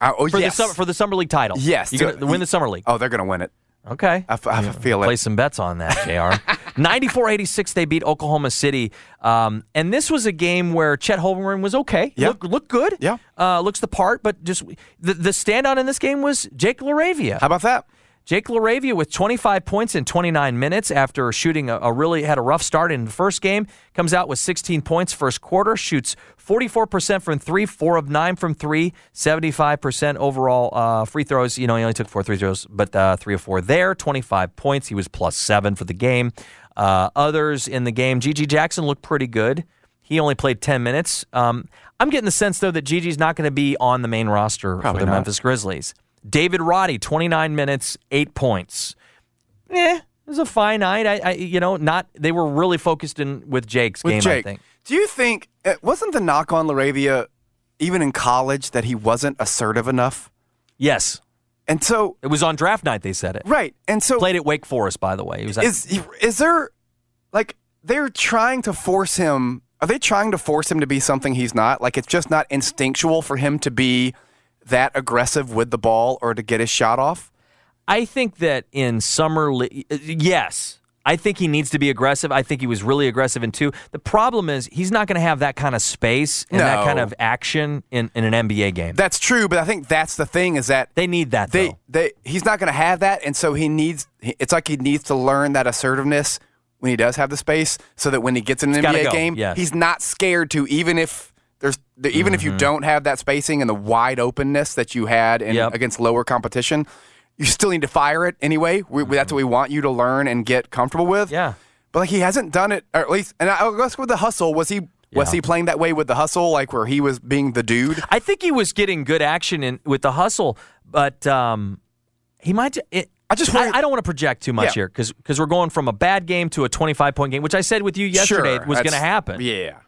Speaker 4: Uh, oh,
Speaker 3: For,
Speaker 4: yes.
Speaker 3: the summer, for the Summer League title?
Speaker 4: yes.
Speaker 3: You're going to win the Summer League?
Speaker 4: Oh, they're gonna win it.
Speaker 3: Okay.
Speaker 4: I, f- I feel it.
Speaker 3: Play some bets on that, JR. <laughs> 94 86, they beat Oklahoma City. Um, and this was a game where Chet Holmgren was okay.
Speaker 4: Yeah.
Speaker 3: Look, look good.
Speaker 4: Yeah.
Speaker 3: Uh, looks the part, but just the, the standout in this game was Jake LaRavia.
Speaker 4: How about that?
Speaker 3: Jake LaRavia with 25 points in 29 minutes after shooting a, a really had a rough start in the first game. Comes out with 16 points first quarter. Shoots 44% from three, four of nine from three, 75% overall uh, free throws. You know, he only took four free throws, but uh, three of four there. 25 points. He was plus seven for the game. Uh, others in the game, GG Jackson looked pretty good. He only played 10 minutes. Um, I'm getting the sense, though, that GG's not going to be on the main roster
Speaker 4: Probably
Speaker 3: for the
Speaker 4: not.
Speaker 3: Memphis Grizzlies. David Roddy, 29 minutes, eight points. Eh, it was a fine night. I, I you know, not they were really focused in with Jake's
Speaker 4: With
Speaker 3: game.
Speaker 4: Jake,
Speaker 3: I think.
Speaker 4: do you think uh, wasn't the knock on Laravia even in college that he wasn't assertive enough?
Speaker 3: Yes,
Speaker 4: And so,
Speaker 3: it was on draft night. They said it.
Speaker 4: right, and so
Speaker 3: Played at Wake Forest, by the way. He was at,
Speaker 4: is is there like they're trying to force him? Are they trying to force him to be something he's not? Like it's just not instinctual for him to be that aggressive with the ball or to get his shot off.
Speaker 3: I think that in summer, le- yes, I think he needs to be aggressive. I think he was really aggressive in two. The problem is he's not going to have that kind of space and that kind of action in, in an NBA game.
Speaker 4: That's true, but I think that's the thing is that
Speaker 3: they need that.
Speaker 4: they
Speaker 3: though.
Speaker 4: they he's not going to have that, and so he needs. It's like he needs to learn that assertiveness when he does have the space, so that when he gets in an NBA
Speaker 3: go,
Speaker 4: game,
Speaker 3: yes.
Speaker 4: he's not scared to even if. There's the, even
Speaker 3: Mm-hmm.
Speaker 4: if you don't have that spacing and the wide openness that you had in,
Speaker 3: Yep.
Speaker 4: against lower competition, you still need to fire it anyway. We, we- That's what we want you to learn and get comfortable with.
Speaker 3: Mm-hmm. Yeah.
Speaker 4: But like he hasn't done it, or at least, and I guess with the hustle, was he was he playing that way with the hustle, like where he was being the dude?
Speaker 3: I think he was getting good action in with the hustle, but um, he might. It,
Speaker 4: I just worry-
Speaker 3: I, don't want to project too much
Speaker 4: Yeah.
Speaker 3: here because because we're going from a bad game to a 25 point game, which I said with you yesterday
Speaker 4: Sure,
Speaker 3: was going to happen.
Speaker 4: Yeah.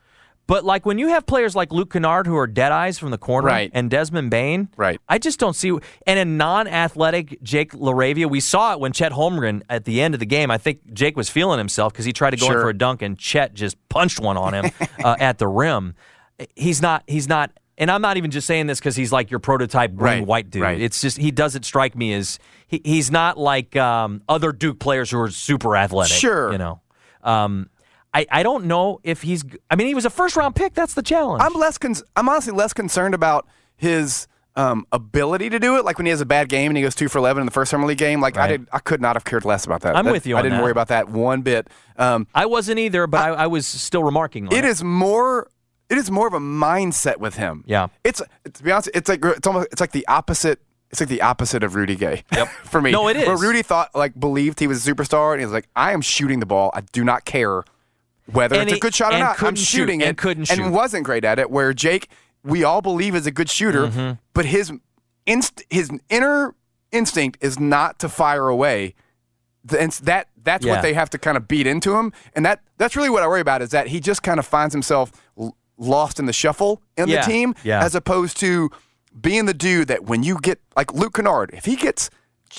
Speaker 3: But like when you have players like Luke Kennard who are dead eyes from the corner,
Speaker 4: Right.
Speaker 3: and Desmond Bane,
Speaker 4: Right.
Speaker 3: I just don't see. And a non-athletic Jake Laravia, we saw it when Chet Holmgren at the end of the game. I think Jake was feeling himself because he tried to go in for a dunk, and Chet just punched one on him <laughs> uh, at the rim. He's not. He's not. And I'm not even just saying this because he's like your prototype green
Speaker 4: Right,
Speaker 3: white dude.
Speaker 4: right.
Speaker 3: It's just he doesn't strike me as he, he's not like um, other Duke players who are super athletic.
Speaker 4: Sure.
Speaker 3: you know. Um, I, I don't know if he's. I mean, he was a first round pick. That's the challenge.
Speaker 4: I'm less. Con- I'm honestly less concerned about his um, ability to do it. Like when he has a bad game and he goes two for eleven in the first summer league game. Like I did. I could not have cared less about that.
Speaker 3: I'm
Speaker 4: That-
Speaker 3: with you
Speaker 4: I didn't
Speaker 3: that.
Speaker 4: worry about that one bit. Um,
Speaker 3: I wasn't either, but I, I was still remarking on it.
Speaker 4: it is more. It is more of a mindset with him.
Speaker 3: Yeah.
Speaker 4: It's to be honest. It's like it's almost. It's like the opposite. It's like the opposite of Rudy Gay. <laughs> Yep. for me.
Speaker 3: No, it is. Where.
Speaker 4: Rudy thought like believed he was a superstar and he was like, I am shooting the ball. I do not care whether
Speaker 3: And
Speaker 4: it's a good shot or not. I'm
Speaker 3: couldn't shoot,
Speaker 4: shooting
Speaker 3: and
Speaker 4: it
Speaker 3: couldn't shoot.
Speaker 4: and wasn't great at it. Where Jake, we all believe is a good shooter,
Speaker 3: Mm-hmm.
Speaker 4: but his inst- his inner instinct is not to fire away. And that that's
Speaker 3: Yeah.
Speaker 4: what they have to kind of beat into him, and that that's really what I worry about is that he just kind of finds himself l- lost in the shuffle in
Speaker 3: Yeah.
Speaker 4: the team,
Speaker 3: Yeah.
Speaker 4: as opposed to being the dude that when you get like Luke Kennard, if he gets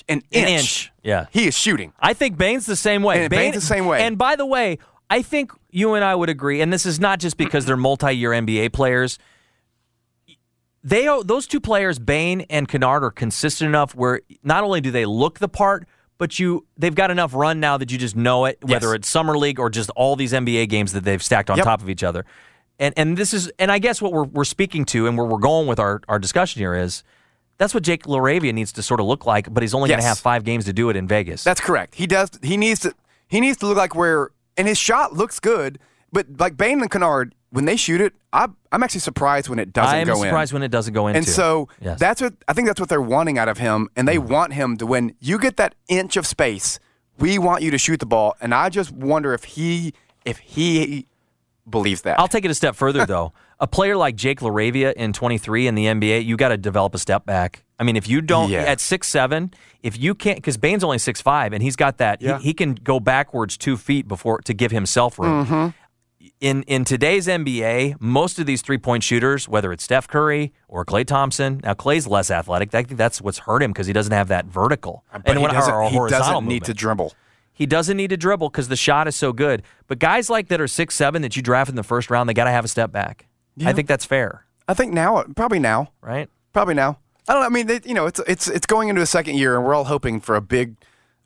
Speaker 4: an inch,
Speaker 3: An inch, yeah.
Speaker 4: he is shooting.
Speaker 3: I think Bane's the same way.
Speaker 4: And Bane's the same way.
Speaker 3: And by the way, I think you and I would agree, and this is not just because they're multi-year NBA players. They those two players, Bane and Kennard, are consistent enough where not only do they look the part, but you they've got enough run now that you just know it, whether
Speaker 4: Yes.
Speaker 3: it's summer league or just all these NBA games that they've stacked on
Speaker 4: Yep.
Speaker 3: top of each other. And and this is and I guess what we're we're speaking to and where we're going with our, our discussion here is that's what Jake Laravia needs to sort of look like, but he's only going to have five games to do it in Vegas.
Speaker 4: That's correct. He does. He needs to. He needs to look like where, and his shot looks good. But like Bane and Kennard, when they shoot it, I, I'm actually surprised when it doesn't
Speaker 3: I'm
Speaker 4: go
Speaker 3: surprised
Speaker 4: in.
Speaker 3: when it doesn't go in.
Speaker 4: and
Speaker 3: too.
Speaker 4: so
Speaker 3: Yes. Mm-hmm.
Speaker 4: that's what I think. That's what they're wanting out of him, and they want him to. When you get that inch of space, we want you to shoot the ball. And I just wonder if he, if he believes that.
Speaker 3: I'll take it a step further though. <laughs> A player like Jake Laravia in 23 in the NBA, you got to develop a step back. I mean, if you don't
Speaker 4: Yeah.
Speaker 3: at six seven, if you can't, because Bane's only six five, and he's got that,
Speaker 4: Yeah.
Speaker 3: he, he can go backwards two feet before to give himself room.
Speaker 4: Mm-hmm.
Speaker 3: In in today's NBA, most of these three point shooters, whether it's Steph Curry or Klay Thompson, now Klay's less athletic. I think that's what's hurt him because he doesn't have that vertical
Speaker 4: But
Speaker 3: and
Speaker 4: he
Speaker 3: or
Speaker 4: doesn't, he doesn't need
Speaker 3: movement.
Speaker 4: to dribble.
Speaker 3: He doesn't need to dribble because the shot is so good. But guys like that are six seven that you draft in the first round, they got to have a step back. I think that's fair,
Speaker 4: I think now, probably now.
Speaker 3: right?
Speaker 4: Probably now. I don't know. I mean, they, you know, it's it's it's going into a second year, and we're all hoping for a big,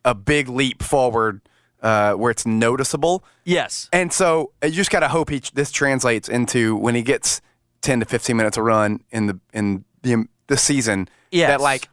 Speaker 4: a big leap forward uh, where it's noticeable.
Speaker 3: Yes.
Speaker 4: And so you just got to hope he, this translates into when he gets ten to fifteen minutes a run in the in the the season.
Speaker 3: Yes.
Speaker 4: That like,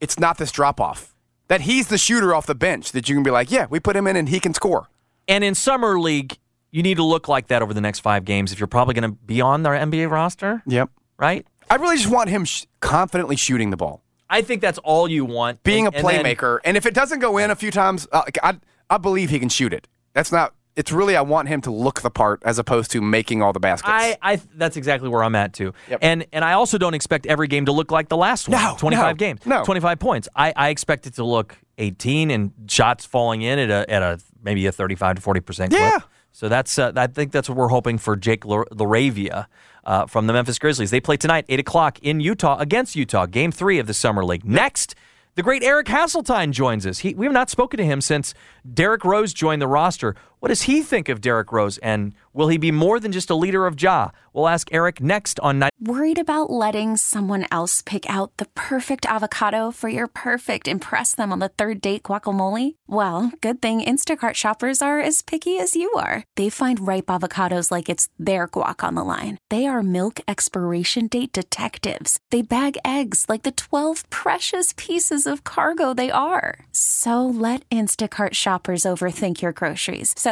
Speaker 4: it's not this drop off. That he's the shooter off the bench that you can be like, yeah, we put him in and he can score.
Speaker 3: And in summer league, you need to look like that over the next five games if you're probably going to be on their NBA roster,
Speaker 4: Yep.
Speaker 3: right?
Speaker 4: I really just want him sh- confidently shooting the ball.
Speaker 3: I think that's all you want.
Speaker 4: being
Speaker 3: And-
Speaker 4: a
Speaker 3: and then-
Speaker 4: playmaker. And, if it doesn't go in a few times, uh, I I believe he can shoot it. That's not. It's really I want him to look the part as opposed to making all the baskets.
Speaker 3: I, I that's exactly where I'm at too.
Speaker 4: Yep.
Speaker 3: And and I also don't expect every game to look like the last one.
Speaker 4: No,
Speaker 3: 25
Speaker 4: no,
Speaker 3: games.
Speaker 4: no.
Speaker 3: 25 points. I, I expect it to look 18 and shots falling in at a at a maybe a 35 to 40% clip.
Speaker 4: Yeah.
Speaker 3: So that's uh, I think that's what we're hoping for Jake Laravia uh, from the Memphis Grizzlies. They play tonight 8 o'clock in Utah against Utah, game 3 of the summer league. Next the great Eric Hasseltine joins us. He, we have not spoken to him since Derrick Rose joined the roster. What does he think of Derrick Rose, and will he be more than just a leader of Ja? We'll ask Eric next on Night.
Speaker 6: Worried about letting someone else pick out the perfect avocado for your perfect impress them on the third date guacamole? Well, good thing Instacart shoppers are as picky as you are. They find ripe avocados like it's their guac on the line. They are milk expiration date detectives. They bag eggs like the 12 precious pieces of cargo they are. So let Instacart shoppers overthink your groceries so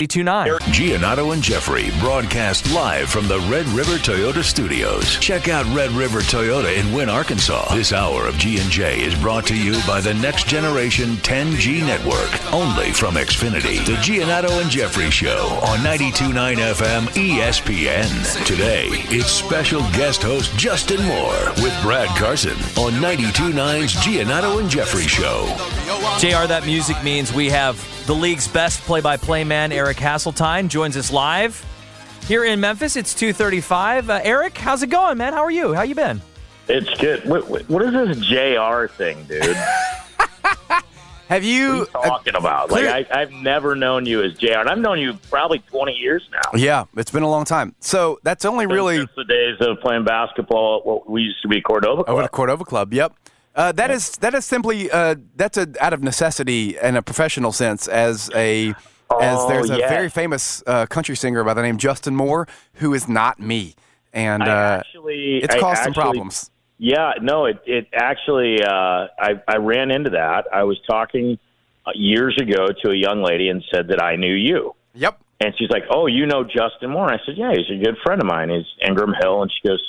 Speaker 3: 829.
Speaker 2: Giannotto and Jeffrey broadcast live from the Red River Toyota Studios. Check out Red River Toyota in Wynne, Arkansas. This hour of G&J is brought to you by the next generation 10G network, only from Xfinity. The Giannotto and Jeffrey Show on 92.9 FM ESPN. Today, it's special guest host Justin Moore with Brad Carson on 92.9's Giannotto and Jeffrey Show.
Speaker 3: JR, that music means we have the league's best play-by-play man, Eric Hasseltine, joins us live here in Memphis. It's 2:35. Uh, Eric, how's it going, man? How are you? How you been?
Speaker 7: It's good. What, what is this JR thing, dude? <laughs>
Speaker 4: Have you,
Speaker 7: what are you talking about?
Speaker 4: clear-
Speaker 7: Like I, I've never known you as JR, and I've known you probably 20 years now.
Speaker 4: Yeah, it's been a long time. So that's only really
Speaker 7: Since the days of playing basketball. at What we used to be Cordova. Club.
Speaker 4: over the Cordova Club. Yep. Uh, that is that is simply uh, that's a, out of necessity in a professional sense. As a as
Speaker 7: Oh,
Speaker 4: there's a
Speaker 7: yes.
Speaker 4: very famous uh, country singer by the name Justin Moore who is not me, and uh,
Speaker 7: actually,
Speaker 4: it's caused some problems.
Speaker 7: Yeah, no, it it actually uh, I I ran into that. I was talking uh, years ago to a young lady and said that I knew you.
Speaker 4: Yep.
Speaker 7: And she's like, "Oh, you know Justin Moore?" I said, "Yeah, he's a good friend of mine. He's Ingram Hill." And she goes,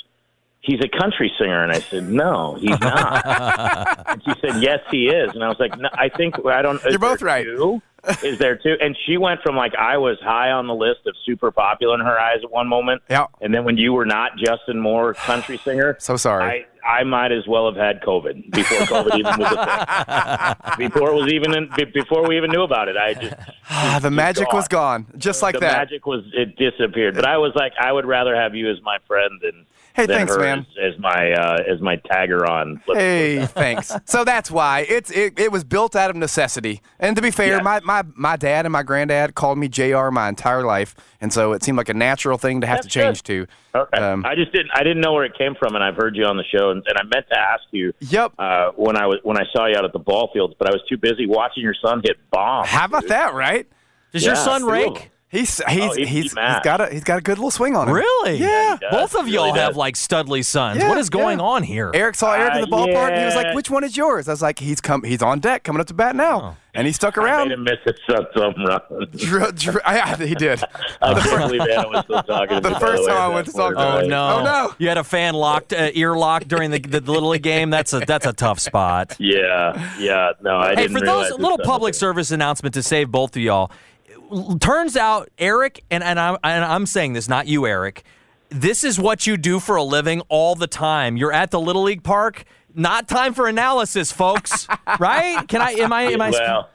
Speaker 7: "He's a country singer." And I said, "No, he's not." <laughs> and she said, "Yes, he is." And I was like, no, "I think I don't." You're
Speaker 4: both right.
Speaker 7: Is there two? And she went from like I was high on the list of super popular in her eyes at one moment,
Speaker 4: yeah,
Speaker 7: and then when you were not Justin Moore, country singer, <sighs>
Speaker 4: so sorry.
Speaker 7: I, I might as well have had COVID before COVID even was a thing. <laughs> Before it was even in, before we even knew about it, I just <sighs>
Speaker 4: Ah, the magic was gone, just like
Speaker 7: the
Speaker 4: that.
Speaker 7: The magic was it disappeared. But I was like, I would rather have you as my friend than
Speaker 4: Hey,
Speaker 7: than
Speaker 4: thanks,
Speaker 7: her
Speaker 4: man.
Speaker 7: As, as my uh, as my tagger on.
Speaker 4: Hey, thanks. So that's why it's it, it was built out of necessity. And to be fair, my, my my dad and my granddad called me Jr. my entire life, and so it seemed like a natural thing to have to change to.
Speaker 7: Okay.
Speaker 4: Um,
Speaker 7: I just didn't. I didn't know where it came from, and I've heard you on the show, and, and I meant to ask you.
Speaker 4: Yep.
Speaker 7: Uh, when I was when I saw you out at the ball fields, but I was too busy watching your son hit bombs.
Speaker 4: How about that, right?
Speaker 3: Does your son
Speaker 7: two of
Speaker 3: rake?
Speaker 7: Them.
Speaker 4: He's he's
Speaker 7: Oh, he's-
Speaker 4: he's,
Speaker 7: he's
Speaker 4: he's
Speaker 7: mad.
Speaker 4: got a he's got a good little swing on him.
Speaker 3: Really?
Speaker 4: Yeah.
Speaker 3: Both of y'all
Speaker 7: Really
Speaker 3: have
Speaker 7: does.
Speaker 3: like studly sons.
Speaker 4: Yeah,
Speaker 3: what is going
Speaker 4: yeah.
Speaker 3: on here?
Speaker 4: Eric saw Eric in the
Speaker 7: Uh,
Speaker 4: ballpark. He was like, "Which one is yours?" I was like, "He's come. He's on deck, coming up to bat now." And he stuck
Speaker 7: I made
Speaker 4: around.
Speaker 7: him miss it some some run.
Speaker 4: Dr- dr- I- he did. <laughs>
Speaker 7: I <laughs> can't believe Anna was still talking
Speaker 4: The first
Speaker 7: way,
Speaker 4: time I went to talk
Speaker 7: point.
Speaker 4: to
Speaker 3: Oh
Speaker 4: him.
Speaker 3: no!
Speaker 4: Oh, no.
Speaker 3: You had a fan locked, uh, ear locked during the, the little league game. That's a that's a tough spot. <laughs>
Speaker 7: Yeah, yeah. No, I
Speaker 3: hey,
Speaker 7: didn't
Speaker 3: for those little public service announcement to save both of y'all. Turns out Eric and and I'm and I'm saying this, not you, Eric. This is what you do for a living all the time. You're at the little league park. Not time for analysis, folks. <laughs> right? Can I? Am I? Am I?
Speaker 7: Well,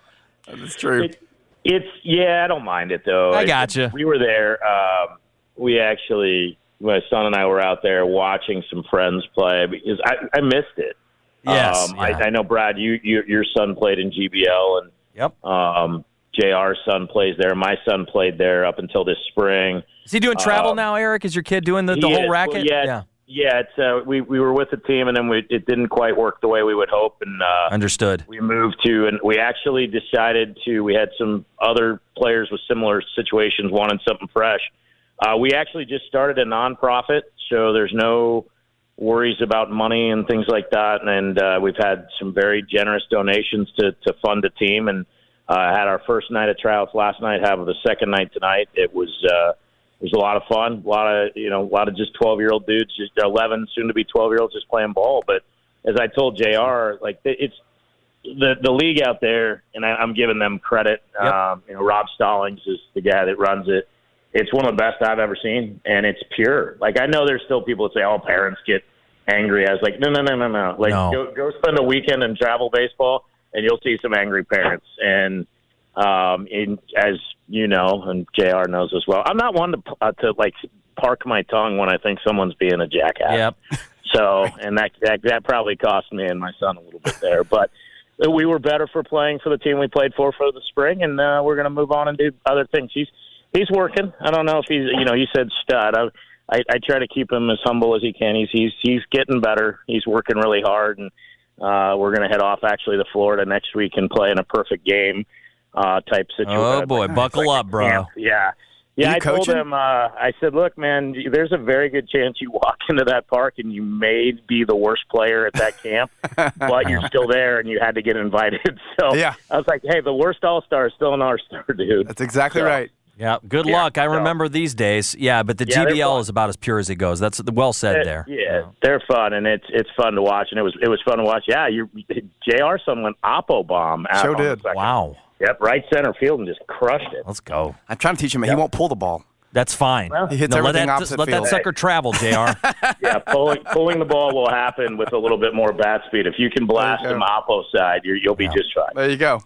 Speaker 4: That's true.
Speaker 7: It, it's yeah, I don't mind don't though.
Speaker 3: I
Speaker 7: It-
Speaker 3: gotcha.
Speaker 7: We were there. Um, we actually, my son and I were out there watching some friends play because I, I missed it.
Speaker 3: Yes,
Speaker 7: um,
Speaker 3: yeah.
Speaker 7: I, I know Brad. You, you your son played in GBL, and
Speaker 3: Yep.
Speaker 7: um, Jr's son plays there. My son played there up until this spring.
Speaker 3: Is he doing travel
Speaker 7: Um,
Speaker 3: now, Eric? Is your kid doing the, the whole
Speaker 7: is.
Speaker 3: racket?
Speaker 7: Well, yeah,
Speaker 3: yeah.
Speaker 7: yeah, it's uh, we we were with the team, and then we, it didn't quite work the way we would hope, and uh,
Speaker 3: Understood.
Speaker 7: we moved to, and we actually decided to. We had some other players with similar situations wanting something fresh. Uh, we actually just started a nonprofit, so there's no worries about money and things like that. And uh, we've had some very generous donations to to fund the team, and uh, had our first night of tryouts last night. Have the second night tonight. It was. Uh, it was a lot of fun. A lot of you know, a lot of just twelve year old dudes, just eleven, soon to be twelve year olds, just playing ball. But as I told Jr., like it's the the league out there, and I, I'm giving them credit. Um, you know, Rob Stallings is the guy that runs it. It's one of the best I've ever seen, and it's pure. Like I know there's still people that say, "Oh, parents get angry." I was like, "No, no, no, no, no. Like
Speaker 3: No.
Speaker 7: go go spend a weekend in travel baseball, and you'll see some angry parents." And um, in, as you know, and Jr. knows as well, I'm not one to uh, to like park my tongue when I think someone's being a jackass.
Speaker 3: Yep. <laughs>
Speaker 7: So, and that, that that probably cost me and my son a little bit there, but we were better for playing for the team we played for for the spring, and uh, we're going to move on and do other things. He's he's working. I don't know if he's you know you said stud. I, I I try to keep him as humble as he can. He's he's he's getting better. He's working really hard, and uh, we're going to head off actually to Florida next week and play in a perfect game uh, type situation.
Speaker 3: Oh boy, buckle up, bro.
Speaker 7: Camp. Yeah. Yeah,
Speaker 4: you
Speaker 7: I told
Speaker 4: coaching?
Speaker 7: him. Uh, I said, "Look, man, there's a very good chance you walk <laughs> into that park and you may be the worst player at that camp, <laughs> but you're still there and you had to get invited." <laughs> So
Speaker 4: Yeah.
Speaker 7: I was like, "Hey, the worst All Star is still an All Star, dude."
Speaker 4: That's exactly
Speaker 7: So-
Speaker 4: right.
Speaker 3: Yeah, good
Speaker 7: Yeah,
Speaker 3: luck. I
Speaker 7: so-
Speaker 3: remember these days. Yeah, but the
Speaker 7: Yeah,
Speaker 3: GBL is about as pure as it goes. That's well said there.
Speaker 7: Yeah, they're fun and it's it's fun to watch and it was it was fun to watch. Yeah, you Jr. someone went Oppo bomb. out
Speaker 4: Sure
Speaker 7: on the
Speaker 4: did.
Speaker 3: Wow.
Speaker 7: Yep, right center field and just crushed it.
Speaker 3: Let's go.
Speaker 4: I'm trying to teach him. He won't pull the ball.
Speaker 3: That's fine.
Speaker 4: He hits
Speaker 3: No, let
Speaker 4: everything
Speaker 3: that,
Speaker 4: opposite
Speaker 3: let that sucker travel, Jr. <laughs>
Speaker 7: yeah, pulling pulling the ball will happen with a little bit more bat speed. If you can blast
Speaker 4: There you
Speaker 7: him. Oppo side, you're, you'll be just fine.
Speaker 4: There you go.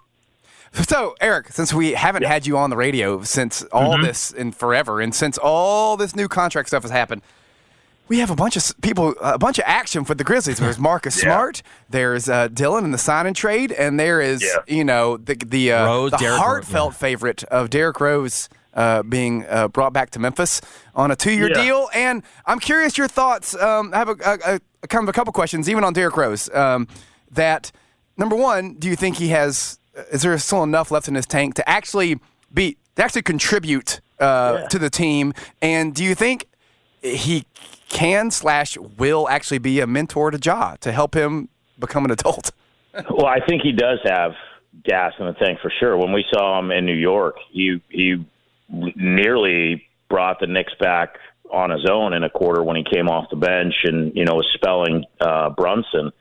Speaker 4: <laughs> So, Eric, since we haven't had you on the radio since all
Speaker 7: Mm-hmm.
Speaker 4: this in forever, and since all this new contract stuff has happened, we have a bunch of people, a bunch of action for the Grizzlies. There's <laughs> Marcus
Speaker 7: Yeah.
Speaker 4: Smart, there's uh, Dillon in the sign and trade, and there is,
Speaker 7: Yeah.
Speaker 4: you know, the the, uh,
Speaker 3: Rose,
Speaker 4: the
Speaker 3: Derrick Ro-
Speaker 4: heartfelt favorite of Derrick Rose uh, being uh, brought back to Memphis on a two-year
Speaker 7: Yeah.
Speaker 4: deal. And I'm curious your thoughts. Um, I have a, a, a kind of a couple questions, even on Derrick Rose. Um, that number one, do you think he has? Is there still enough left in his tank to actually be to actually contribute uh, to the team? And do you think he can slash will actually be a mentor to Ja to help him become an adult? <laughs>
Speaker 7: Well, I think he does have gas in the tank for sure. When we saw him in New York, he he nearly brought the Knicks back on his own in a quarter when he came off the bench and you know was spelling uh, Brunson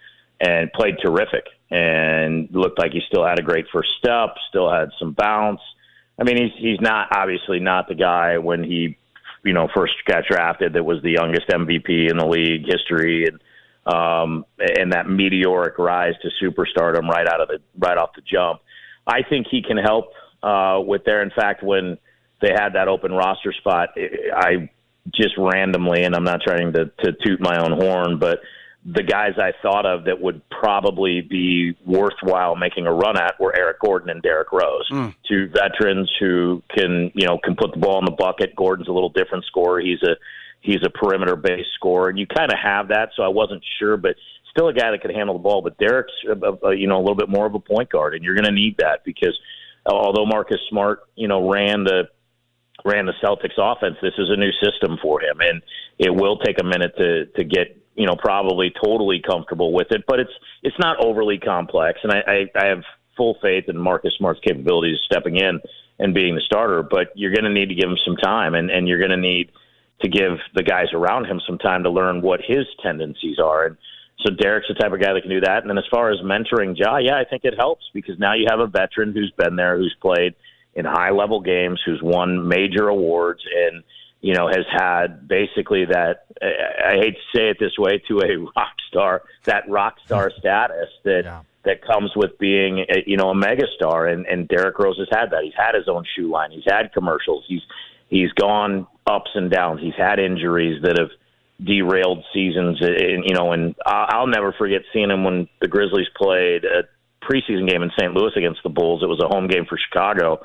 Speaker 7: and played terrific and looked like he still had a great first step, still had some bounce. I mean, he's he's not obviously not the guy when he you know first got drafted that was the youngest MVP in the league history and um, and that meteoric rise to superstardom right out of the right off the jump. I think he can help uh, with there. In fact, when they had that open roster spot, I just randomly, and I'm not trying to, to toot my own horn, but the guys I thought of that would probably be worthwhile making a run at were Eric Gordon and Derrick Rose, two veterans who can you know can put the ball in the bucket. Gordon's a little different scorer. He's a he's a perimeter based scorer, and you kind of have that. So I wasn't sure, but still a guy that could handle the ball. But Derrick's uh, uh, you know a little bit more of a point guard, and you're going to need that because although Marcus Smart you know ran the ran the Celtics offense, this is a new system for him, and it will take a minute to to get you know probably totally comfortable with it. But it's it's not overly complex, and I I, I have full faith in Marcus Smart's capabilities stepping in and being the starter. But you're going to need to give him some time, and and you're going to need to give the guys around him some time to learn what his tendencies are. And so Derrick's the type of guy that can do that. And then as far as mentoring Ja, yeah, I think it helps because now you have a veteran who's been there, who's played in high level games, who's won major awards, and you know has had basically that. I hate to say it this way to a <laughs> rock star, that rock star hmm. status that that comes with being a, you know a megastar. And and Derrick Rose has had that. He's had his own shoe line. He's had commercials. He's he's gone ups and downs. He's had injuries that have derailed seasons. And, you know, and I'll I'll never forget seeing him when the Grizzlies played a preseason game in St. Louis against the Bulls. It was a home game for Chicago,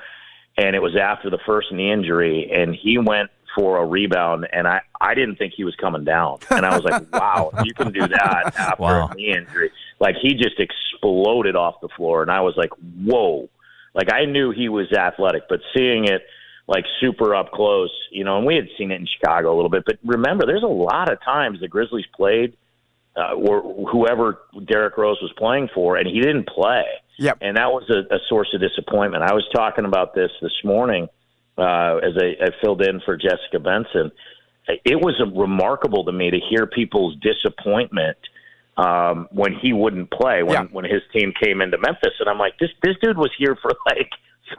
Speaker 7: and it was after the first knee injury, and he went for a rebound, and I I didn't think he was coming down, and I was like, <laughs> wow, you can do that after
Speaker 3: Wow.
Speaker 7: a knee injury. Like he just exploded off the floor, and I was like, whoa. Like I knew he was athletic, but seeing it like super up close, you know, and we had seen it in Chicago a little bit. But remember, there's a lot of times the Grizzlies played uh, or whoever Derrick Rose was playing for, and he didn't play.
Speaker 4: Yep.
Speaker 7: And that was a, a source of disappointment. I was talking about this this morning uh, as I, I filled in for Jessica Benson. It was remarkable to me to hear people's disappointment um, when he wouldn't play when
Speaker 4: Yeah.
Speaker 7: when his team came into Memphis, and I'm like, this this dude was here for like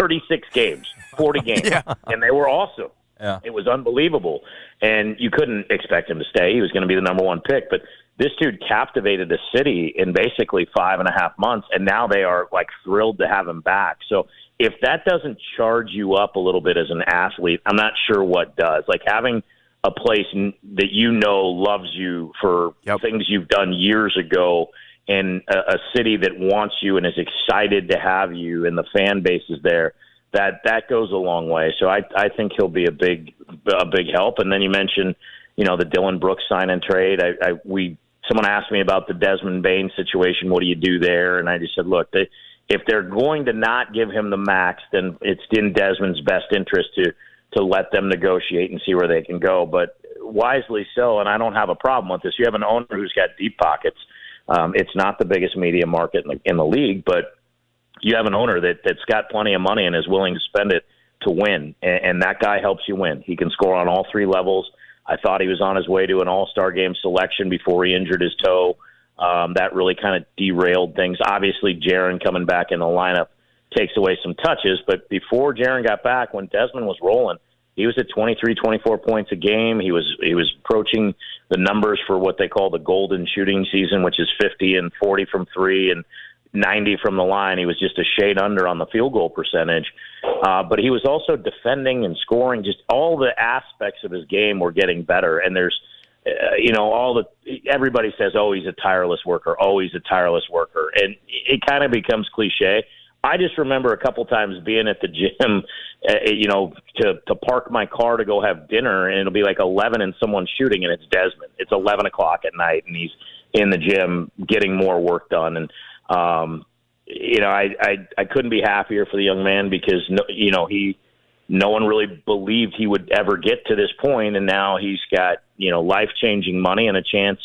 Speaker 7: 36 games, 40 games, <laughs>
Speaker 4: Yeah.
Speaker 7: and they were awesome.
Speaker 3: Yeah.
Speaker 7: It was unbelievable, and you couldn't expect him to stay. He was going to be the number one pick, but this dude captivated the city in basically five and a half months, and now they are like thrilled to have him back. So if that doesn't charge you up a little bit as an athlete, I'm not sure what does. Like having a place n- that you know loves you for things you've done years ago in a, a city that wants you and is excited to have you and the fan base is there that that goes a long way. So i i think he'll be a big a big help. And then you mentioned you know the Dillon Brooks sign and trade. I i we someone asked me about the Desmond Bane situation. What do you do there? And i just said look they if they're going to not give him the max then it's in Desmond's best interest to to let them negotiate and see where they can go. But wisely so, and I don't have a problem with this. You have an owner who's got deep pockets. Um, it's not the biggest media market in the, in the league, but you have an owner that that's got plenty of money and is willing to spend it to win, and, and that guy helps you win. He can score on all three levels. I thought he was on his way to an All Star game selection before he injured his toe. Um, that really kind of derailed things. Obviously, Jaren coming back in the lineup takes away some touches, but before Jaren got back, when Desmond was rolling, he was at 23, 24 points a game. He was he was approaching the numbers for what they call the golden shooting season, which is 50 and 40 from three and 90 from the line. He was just a shade under on the field goal percentage, uh, but he was also defending and scoring. Just all the aspects of his game were getting better. And there's, uh, you know, all the everybody says, "Oh, he's a tireless worker. Oh, he's a tireless worker," and it kind of becomes cliche. I just remember a couple times being at the gym, <laughs> uh, you know, to to park my car to go have dinner, and it'll be like eleven and someone's shooting, and it's Desmond. It's eleven o'clock at night, and he's in the gym getting more work done, and um, you know, I, I I couldn't be happier for the young man because no, you know he no one really believed he would ever get to this point, and now he's got you know life changing money and a chance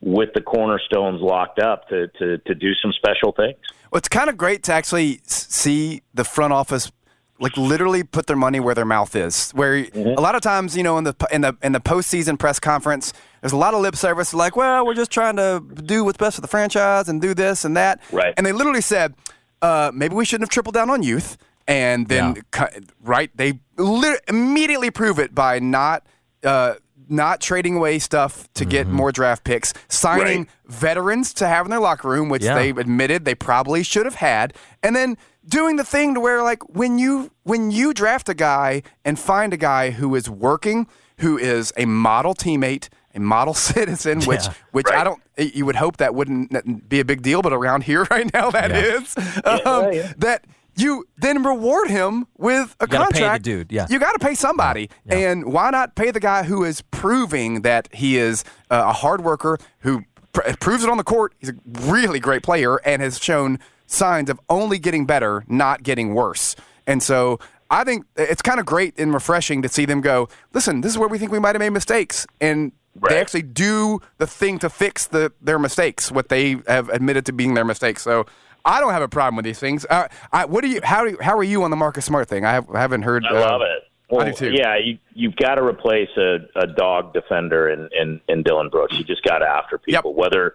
Speaker 7: with the cornerstones locked up to to to do some special things.
Speaker 4: Well, it's kind of great to actually see the front office like literally put their money where their mouth is. Where
Speaker 7: Mm-hmm.
Speaker 4: a lot of times, you know, in the in the in the postseason press conference, there's a lot of lip service, like, well, we're just trying to do what's best for the franchise and do this and that.
Speaker 7: Right.
Speaker 4: And they literally said, uh, maybe we shouldn't have tripled down on youth. And then, cu- right, they lit- immediately prove it by not. Uh, not trading away stuff to get more draft picks, signing
Speaker 7: Right.
Speaker 4: veterans to have in their locker room, which
Speaker 3: Yeah.
Speaker 4: they admitted they probably should have had, and then doing the thing to where like when you when you draft a guy and find a guy who is working, who is a model teammate, a model <laughs> citizen, which
Speaker 3: Yeah.
Speaker 4: which I don't you would hope that wouldn't be a big deal, but around here <laughs> right now that
Speaker 3: Yeah.
Speaker 4: is um,
Speaker 7: yeah.
Speaker 4: that you then reward him with a
Speaker 3: You gotta pay the
Speaker 4: contract.
Speaker 3: dude, yeah.
Speaker 4: You got to pay somebody, and why not pay the guy who is proving that he is uh, a hard worker who pr- proves it on the court. He's a really great player and has shown signs of only getting better, not getting worse. And so I think it's kind of great and refreshing to see them go. Listen, this is where we think we might have made mistakes, and they actually do the thing to fix the their mistakes, what they have admitted to being their mistakes. So. I don't have a problem with these things. Uh, I, what do you? How do you, how are you on the Marcus Smart thing? I, have, I haven't heard.
Speaker 7: I
Speaker 4: uh,
Speaker 7: love it. Well,
Speaker 4: I do too.
Speaker 7: Yeah, you you've got to replace a, a dog defender in, in in Dillon Brooks. You just got to after people, whether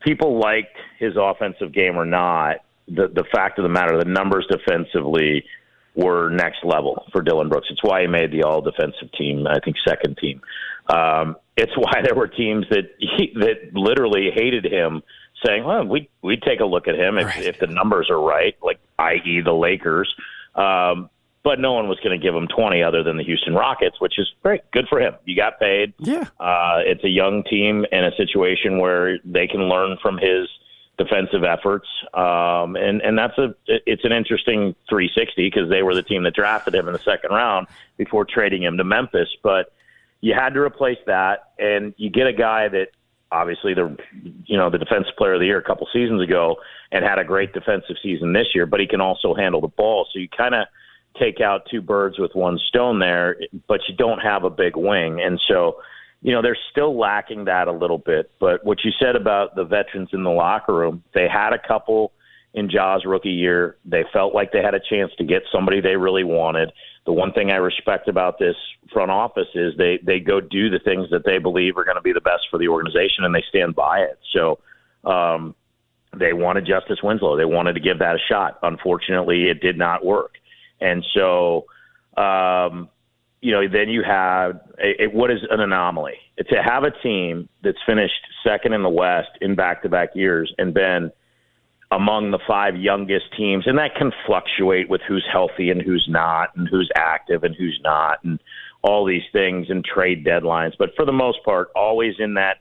Speaker 7: people liked his offensive game or not. The the fact of the matter, the numbers defensively were next level for Dillon Brooks. It's why he made the All Defensive Team. I think second team. Um, it's why there were teams that he, that literally hated him, saying, "Well, we we'd take a look at him if, if the numbers are right, like i.e. the Lakers." Um, but no one was going to give him 20 other than the Houston Rockets, which is great. Good for him. You got paid.
Speaker 4: Yeah.
Speaker 7: Uh, it's a young team in a situation where they can learn from his defensive efforts, um, and and that's a it's an interesting 360 because they were the team that drafted him in the second round before trading him to Memphis. But you had to replace that, and you get a guy that obviously the you know the defensive player of the year a couple seasons ago and had a great defensive season this year, but he can also handle the ball. So you kind of take out two birds with one stone there, but you don't have a big wing, and so you know, they're still lacking that a little bit. But what you said about the veterans in the locker room, they had a couple in Ja's rookie year. They felt like they had a chance to get somebody they really wanted. The one thing I respect about this front office is they they go do the things that they believe are going to be the best for the organization, and they stand by it. So. Um, they wanted Justice Winslow. They wanted to give that a shot. Unfortunately, it did not work. And so, um, you know, then you have a, a, what is an anomaly to have a team that's finished second in the West in back-to-back years and been among the five youngest teams, and that can fluctuate with who's healthy and who's not, and who's active and who's not, and all these things and trade deadlines. But for the most part, always in that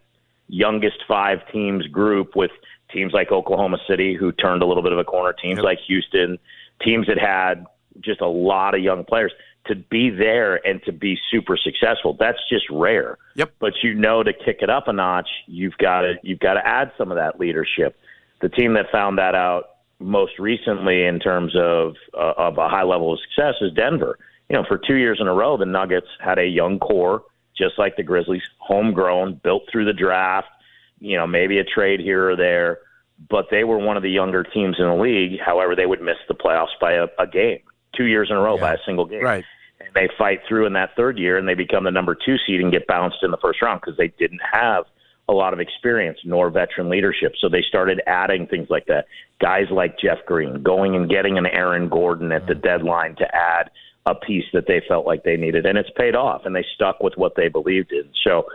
Speaker 7: youngest five teams group with teams like Oklahoma City, who turned a little bit of a corner, teams yep. like Houston, teams that had just a lot of young players to be there and to be super successful. That's just rare.
Speaker 4: Yep.
Speaker 7: But you know to kick it up a notch, you've got to you've got to add some of that leadership. The team that found that out most recently in terms of uh, of a high level of success is Denver. You know, for 2 years in a row the Nuggets had a young core just like the Grizzlies, homegrown, built through the draft, you know, maybe a trade here or there, but they were one of the younger teams in the league. However, they would miss the playoffs by a, a game two years in a row yeah. by a single game.
Speaker 4: Right
Speaker 7: and they fight through in that third year and they become the number two seed and get bounced in the first round because they didn't have a lot of experience nor veteran leadership. So they started adding things like that. Guys like Jeff Green going and getting an Aaron Gordon at the mm-hmm. deadline to add a piece that they felt like they needed. And it's paid off and they stuck with what they believed in. So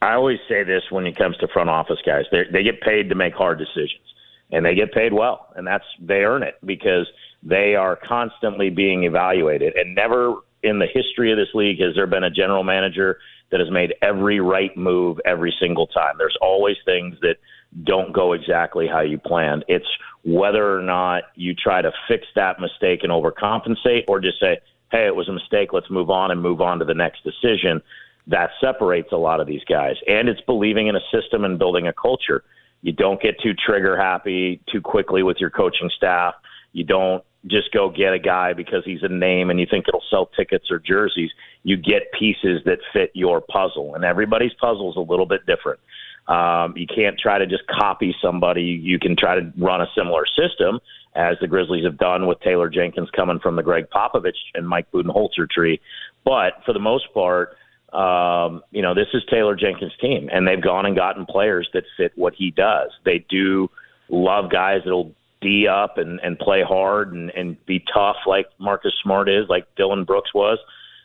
Speaker 7: I always say this when it comes to front office guys. They they get paid to make hard decisions and they get paid well and that's they earn it because – they are constantly being evaluated. And never in the history of this league has there been a general manager that has made every right move every single time. There's always things that don't go exactly how you planned. It's whether or not you try to fix that mistake and overcompensate or just say, hey, it was a mistake, let's move on and move on to the next decision. That separates a lot of these guys. And it's believing in a system and building a culture. You don't get too trigger happy too quickly with your coaching staff. You don't just go get a guy because he's a name and you think it'll sell tickets or jerseys. You get pieces that fit your puzzle, and everybody's puzzle is a little bit different. Um, you can't try to just copy somebody. You can try to run a similar system, as the Grizzlies have done with Taylor Jenkins coming from the Gregg Popovich and Mike Budenholzer tree. But for the most part, um, you know, this is Taylor Jenkins' team, and they've gone and gotten players that fit what he does. They do love guys that'll D up and, and play hard and, and be tough like Marcus Smart is, like Dillon Brooks was.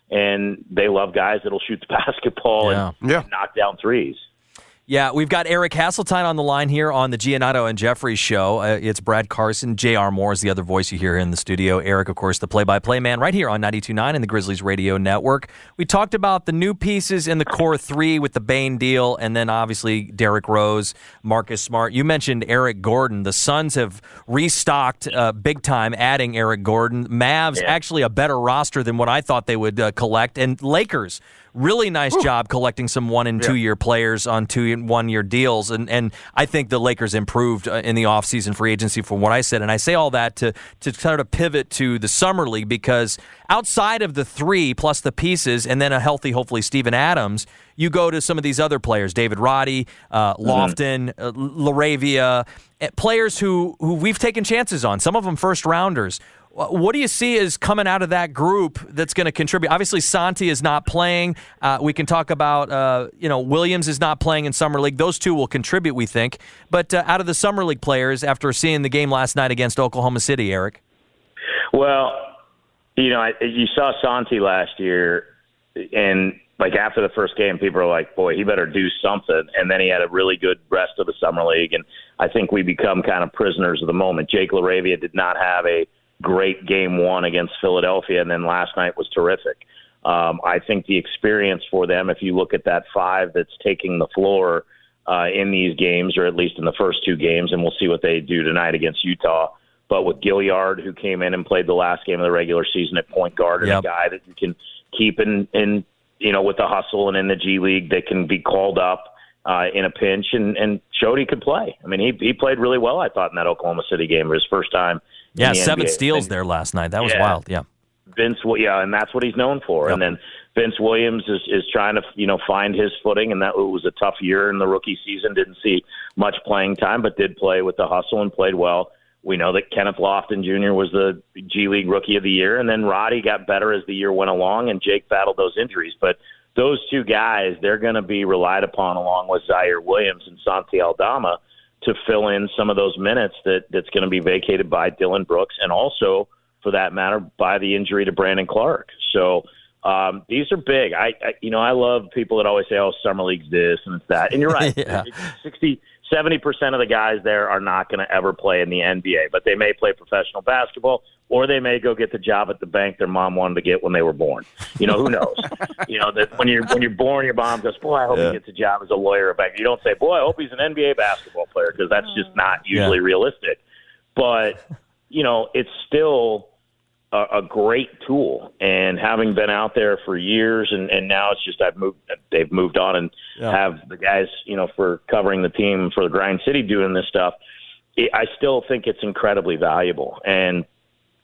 Speaker 7: And they love guys that'll shoot the <laughs> basketball
Speaker 4: yeah.
Speaker 7: And,
Speaker 4: yeah.
Speaker 7: and knock down threes.
Speaker 3: Yeah, we've got Eric Hasseltine on the line here on the Giannotto and Jeffrey show. Uh, it's Brad Carson. J.R. Moore is the other voice you hear in the studio. Eric, of course, the play by play man right here on 92.9 and the Grizzlies Radio Network. We talked about the new pieces in the core three with the Bane deal, and then obviously Derrick Rose, Marcus Smart. You mentioned Eric Gordon. The Suns have restocked uh, big time, adding Eric Gordon. Mavs, yeah. actually a better roster than what I thought they would uh, collect. And Lakers really nice Ooh. job collecting some one and two year players on two and one year deals. And, and I think the Lakers improved uh, in the offseason free agency from what I said. And I say all that to, to sort of pivot to the Summer League because outside of the three plus the pieces and then a healthy, hopefully, Steven Adams, you go to some of these other players, David Roddy, uh, mm-hmm. Lofton, mm-hmm. uh, LaRavia, eh, players who, who we've taken chances on, some of them first rounders. What do you see as coming out of that group that's going to contribute? Obviously, Santi is not playing. Uh, we can talk about, uh, you know, Williams is not playing in Summer League. Those two will contribute, we think. But uh, out of the Summer League players, after seeing the game last night against Oklahoma City, Eric?
Speaker 7: Well, you know, I, you saw Santi last year, and like after the first game, people are like, "Boy, he better do something." And then he had a really good rest of the summer league, and I think we become kind of prisoners of the moment. Jake LaRavia did not have a great game one against Philadelphia, and then last night was terrific. Um, I think the experience for them, if you look at that five that's taking the floor, uh, in these games, or at least in the first two games, and we'll see what they do tonight against Utah. But with Gilyard, who came in and played the last game of the regular season at point guard, and
Speaker 3: Yep.
Speaker 7: a guy that you can keep in, in you know with the hustle and in the G League that can be called up uh, in a pinch, and and showed he could play. I mean, he he played really well. I thought in that Oklahoma City game, his first time.
Speaker 3: Yeah, seven
Speaker 7: NBA.
Speaker 3: steals there last night. That was
Speaker 7: Yeah.
Speaker 3: wild. Yeah.
Speaker 7: Vince, yeah, and that's what he's known for. And then Vince Williams is is trying to you know find his footing, and that was a tough year in the rookie season. Didn't see much playing time, but did play with the hustle and played well. We know that Kenneth Lofton Jr. was the G League Rookie of the Year, and then Roddy got better as the year went along, and Jake battled those injuries. But those two guys, they're going to be relied upon along with Ziaire Williams and Santi Aldama to fill in some of those minutes that that's going to be vacated by Dillon Brooks, and also for that matter, by the injury to Brandon Clarke. So um, these are big. I, I, you know, I love people that always say, "Oh, summer league's this and it's that," and you're right. <laughs>
Speaker 3: Yeah.
Speaker 7: 60, 70 percent of the guys there are not going to ever play in the NBA, but they may play professional basketball, or they may go get the job at the bank their mom wanted to get when they were born. You know, who knows? <laughs> you know that when you're when you're born, your mom goes, "Boy, I hope
Speaker 3: Yeah.
Speaker 7: he gets a job as a lawyer or bank." You don't say, "Boy, I hope he's an NBA basketball player," because that's just mm. not usually
Speaker 3: Yeah.
Speaker 7: realistic. But you know, it's still a, a great tool. And having been out there for years, and, and now it's just I've moved. They've moved on and
Speaker 3: Yeah.
Speaker 7: have the guys, you know, for covering the team for the Grind City doing this stuff. It, I still think it's incredibly valuable. And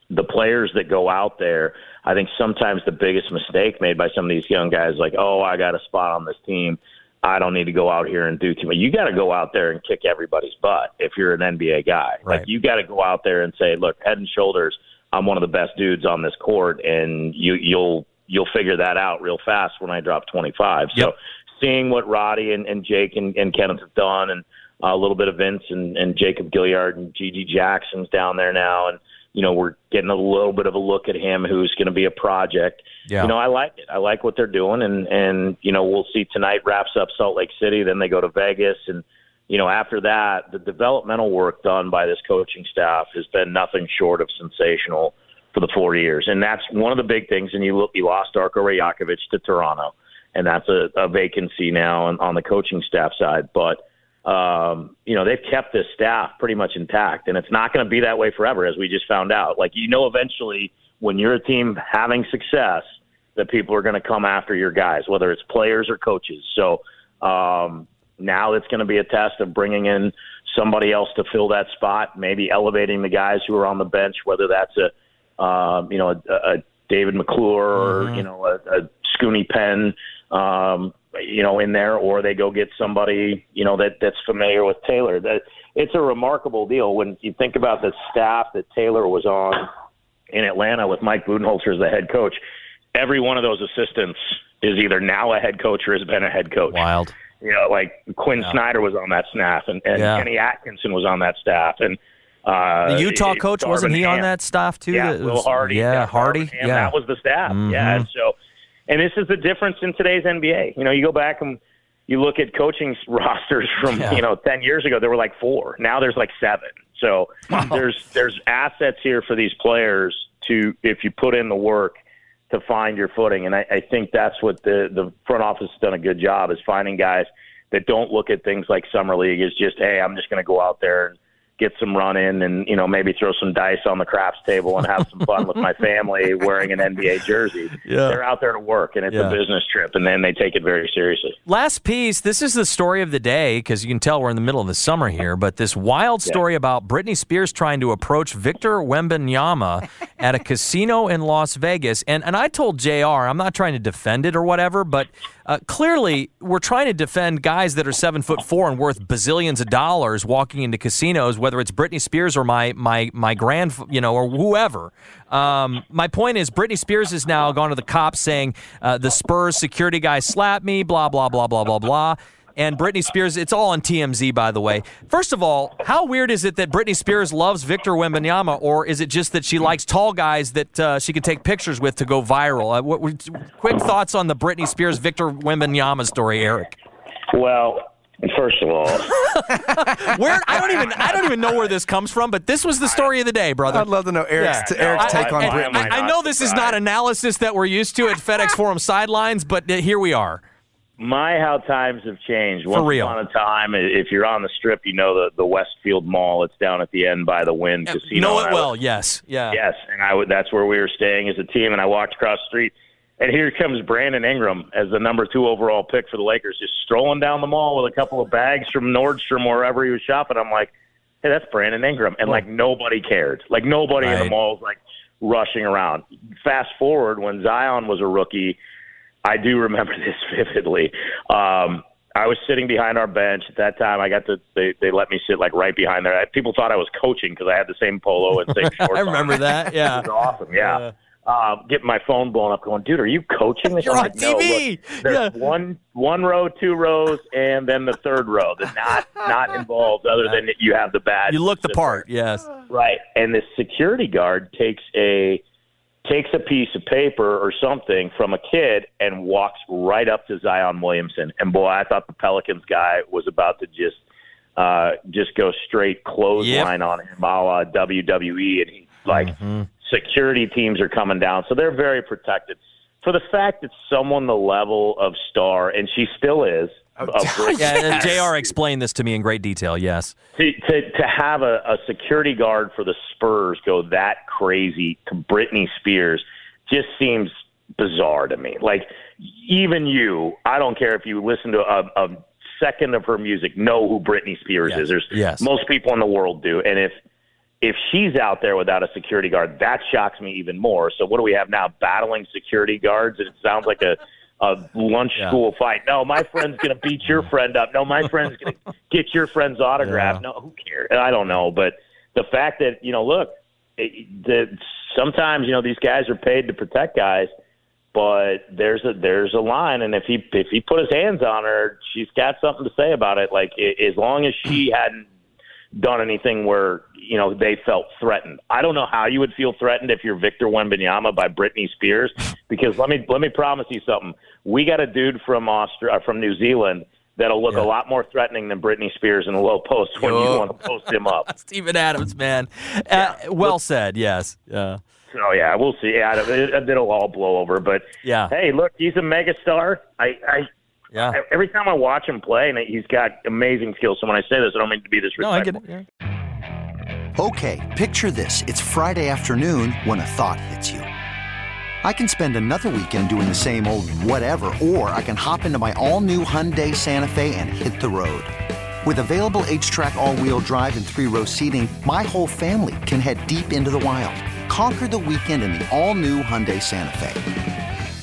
Speaker 7: the players that go out there, I think sometimes the biggest mistake made by some of these young guys, like, oh, I got a spot on this team. I don't need to go out here and do too much. You got to go out there and kick everybody's butt if you're an NBA guy.
Speaker 3: Right.
Speaker 7: Like you got to go out there and say, look, head and shoulders, I'm one of the best dudes on this court, and you you'll you'll figure that out real fast when I drop 25. So seeing what Roddy and, and Jake and, and Kenneth have done, and uh, a little bit of Vince and, and Jacob Gilyard and GG Jackson's down there now, and you know we're getting a little bit of a look at him, who's going to be a project.
Speaker 3: Yeah.
Speaker 7: You know, I like it. I like what they're doing, and and you know we'll see tonight wraps up Salt Lake City, then they go to Vegas, and you know after that the developmental work done by this coaching staff has been nothing short of sensational for the four years, and that's one of the big things. And you look, you lost Darko Rajakovic to Toronto, and that's a, a vacancy now on, on the coaching staff side, but um, you know, they've kept this staff pretty much intact, and it's not going to be that way forever, as we just found out. Like, you know, eventually, when you're a team having success, that people are going to come after your guys, whether it's players or coaches. So um, now it's going to be a test of bringing in somebody else to fill that spot, maybe elevating the guys who are on the bench, whether that's a, um, you know, a, a David McClure or you know a, a Scoonie Penn, um, you know, in there, or they go get somebody you know that that's familiar with Taylor. That it's a remarkable deal when you think about the staff that Taylor was on in Atlanta with Mike Budenholzer as the head coach. Every one of those assistants is either now a head coach or has been a head coach.
Speaker 3: Wild.
Speaker 7: You know, like Quin Snyder was on that staff, and, and
Speaker 3: Yeah.
Speaker 7: Kenny Atkinson was on that staff, and uh,
Speaker 3: The Utah
Speaker 7: it-
Speaker 3: coach wasn't
Speaker 7: Darvin
Speaker 3: he on that staff too?
Speaker 7: Yeah, Will Hardy.
Speaker 3: Yeah, Hardy.
Speaker 7: Darvin Ham,
Speaker 3: Yeah,
Speaker 7: that was the staff.
Speaker 3: Mhm.
Speaker 7: Yeah, and so, and this is the difference in today's NBA. You know, you go back and you look at coaching <laughs> rosters from
Speaker 3: Yeah.
Speaker 7: you know ten years ago. There were like four. Now there's like seven. So there's there's assets here for these players to if you put in the work to find your footing. And I, I think that's what the the front office has done a good job is finding guys that don't look at things like summer league as just hey I'm just going to go out there and get some run in and you know maybe throw some dice on the craps table and have some fun with my <laughs> family wearing an NBA jersey.
Speaker 3: Yeah.
Speaker 7: They're out there to work and it's
Speaker 3: Yeah.
Speaker 7: a business trip and then they take it very seriously.
Speaker 3: Last piece. This is the story of the day because you can tell we're in the middle of the summer here. But this wild story about Britney Spears trying to approach Victor Wembanyama at a <laughs> casino in Las Vegas. And and I told Jr. I'm not trying to defend it or whatever, but uh, clearly we're trying to defend guys that are seven foot four and worth bazillions of dollars walking into casinos, whether it's Britney Spears or my my my grand, you know, or whoever. Um, my point is, Britney Spears has now gone to the cops saying uh, the Spurs security guy slapped me, blah blah blah blah blah blah. And Britney Spears, it's all on TMZ, by the way. First of all, how weird is it that Britney Spears loves Victor Wembanyama, or is it just that she likes tall guys that uh, she can take pictures with to go viral? Uh, what, what- quick thoughts on the Britney Spears Victor Wembanyama story, Eric?
Speaker 7: Well, first of all, <laughs>
Speaker 3: Where I don't even I don't even know where this comes from, but this was the story of the day, brother.
Speaker 4: I'd love to know Eric's,
Speaker 3: Yeah.
Speaker 4: Eric's
Speaker 3: I-
Speaker 4: take
Speaker 3: I-
Speaker 4: on
Speaker 3: I- I, I know this is not analysis that we're used to at FedEx <laughs> Forum sidelines, but uh, here we are.
Speaker 7: my how times have changed.
Speaker 3: For real.
Speaker 7: upon a time, if you're on the strip, you know the the Westfield Mall. It's down at the end by the Wynn Casino.
Speaker 3: You know
Speaker 7: and
Speaker 3: it well.
Speaker 7: would-
Speaker 3: Yes. Yeah.
Speaker 7: Yes, and I would. That's where we were staying as a team, and I walked across the street, and here comes Brandon Ingram as the number two overall pick for the Lakers, just strolling down the mall with a couple of bags from Nordstrom or wherever he was shopping. I'm like, hey, that's Brandon Ingram, and like nobody cared. Like nobody in the mall was like rushing around. Fast forward when Zion was a rookie, I do remember <laughs> this vividly. Um, I was sitting behind our bench at that time. I got to they they let me sit like right behind there. I, People thought I was coaching because I had the same polo and same <laughs> shorts.
Speaker 3: I remember
Speaker 7: on.
Speaker 3: that. Yeah. <laughs>
Speaker 7: it was awesome. Yeah. Uh, getting my phone blown up, going, dude, are you coaching this?
Speaker 3: You're
Speaker 7: I'm
Speaker 3: on
Speaker 7: like, "No, look,
Speaker 3: TV."
Speaker 7: there's
Speaker 3: Yeah.
Speaker 7: one one row, two rows, and then the third row that's not not involved. Other than you have the badge.
Speaker 3: You look the part. Yes.
Speaker 7: Right. And the security guard takes a takes a piece of paper or something from a kid and walks right up to Zion Williamson. And boy, I thought the Pelicans guy was about to just uh just go straight clothesline on him a la WWE and he like
Speaker 3: Mm-hmm.
Speaker 7: Security teams are coming down. So they're very protected. For the fact that someone the level of star, and she still is, oh, of Britney <laughs>
Speaker 3: Yeah. and Jr. explained this to me in great detail. Yes.
Speaker 7: to to, to have a, a security guard for the Spurs go that crazy to Britney Spears just seems bizarre to me. Like even you, I don't care if you listen to a, a second of her music, know who Britney Spears
Speaker 3: Yes.
Speaker 7: is. There's
Speaker 3: Yes.
Speaker 7: most people in the world do, and if if she's out there without a security guard, that shocks me even more. So what do we have now? Battling security guards? It sounds like a a lunch
Speaker 3: Yeah.
Speaker 7: school fight. No, my friend's gonna beat your <laughs> friend up. No, my friend's gonna get your friend's autograph.
Speaker 3: Yeah.
Speaker 7: No, who cares? I don't know, but the fact that you know, look, it, the, sometimes you know these guys are paid to protect guys, but there's a there's a line, and if he if he put his hands on her, she's got something to say about it. Like i- as long as she <clears throat> hadn't done anything where you know they felt threatened. I don't know how you would feel threatened if you're Victor Wembanyama by Britney Spears, because let me let me promise you something. We got a dude from Austria, from New Zealand that'll look
Speaker 3: Yeah.
Speaker 7: a lot more threatening than Britney Spears in a low post when you want to post him up. <laughs>
Speaker 3: Steven Adams, man. Uh, well said. Yes. Yeah.
Speaker 7: So yeah, we'll see. Yeah, it, it'll all blow over. But
Speaker 3: Yeah.
Speaker 7: hey, look, he's a megastar. I, I
Speaker 3: Yeah.
Speaker 7: every time I watch him play, and he's got amazing skills. So when I say this, I don't mean to be
Speaker 3: No, I
Speaker 7: disrespectful.
Speaker 3: get it. Yeah.
Speaker 8: Okay, picture this. It's Friday afternoon when a thought hits you. I can spend another weekend doing the same old whatever, or I can hop into my all new Hyundai Santa Fe and hit the road. With available HTRAC, all wheel drive, and three row seating, my whole family can head deep into the wild. Conquer the weekend in the all new Hyundai Santa Fe.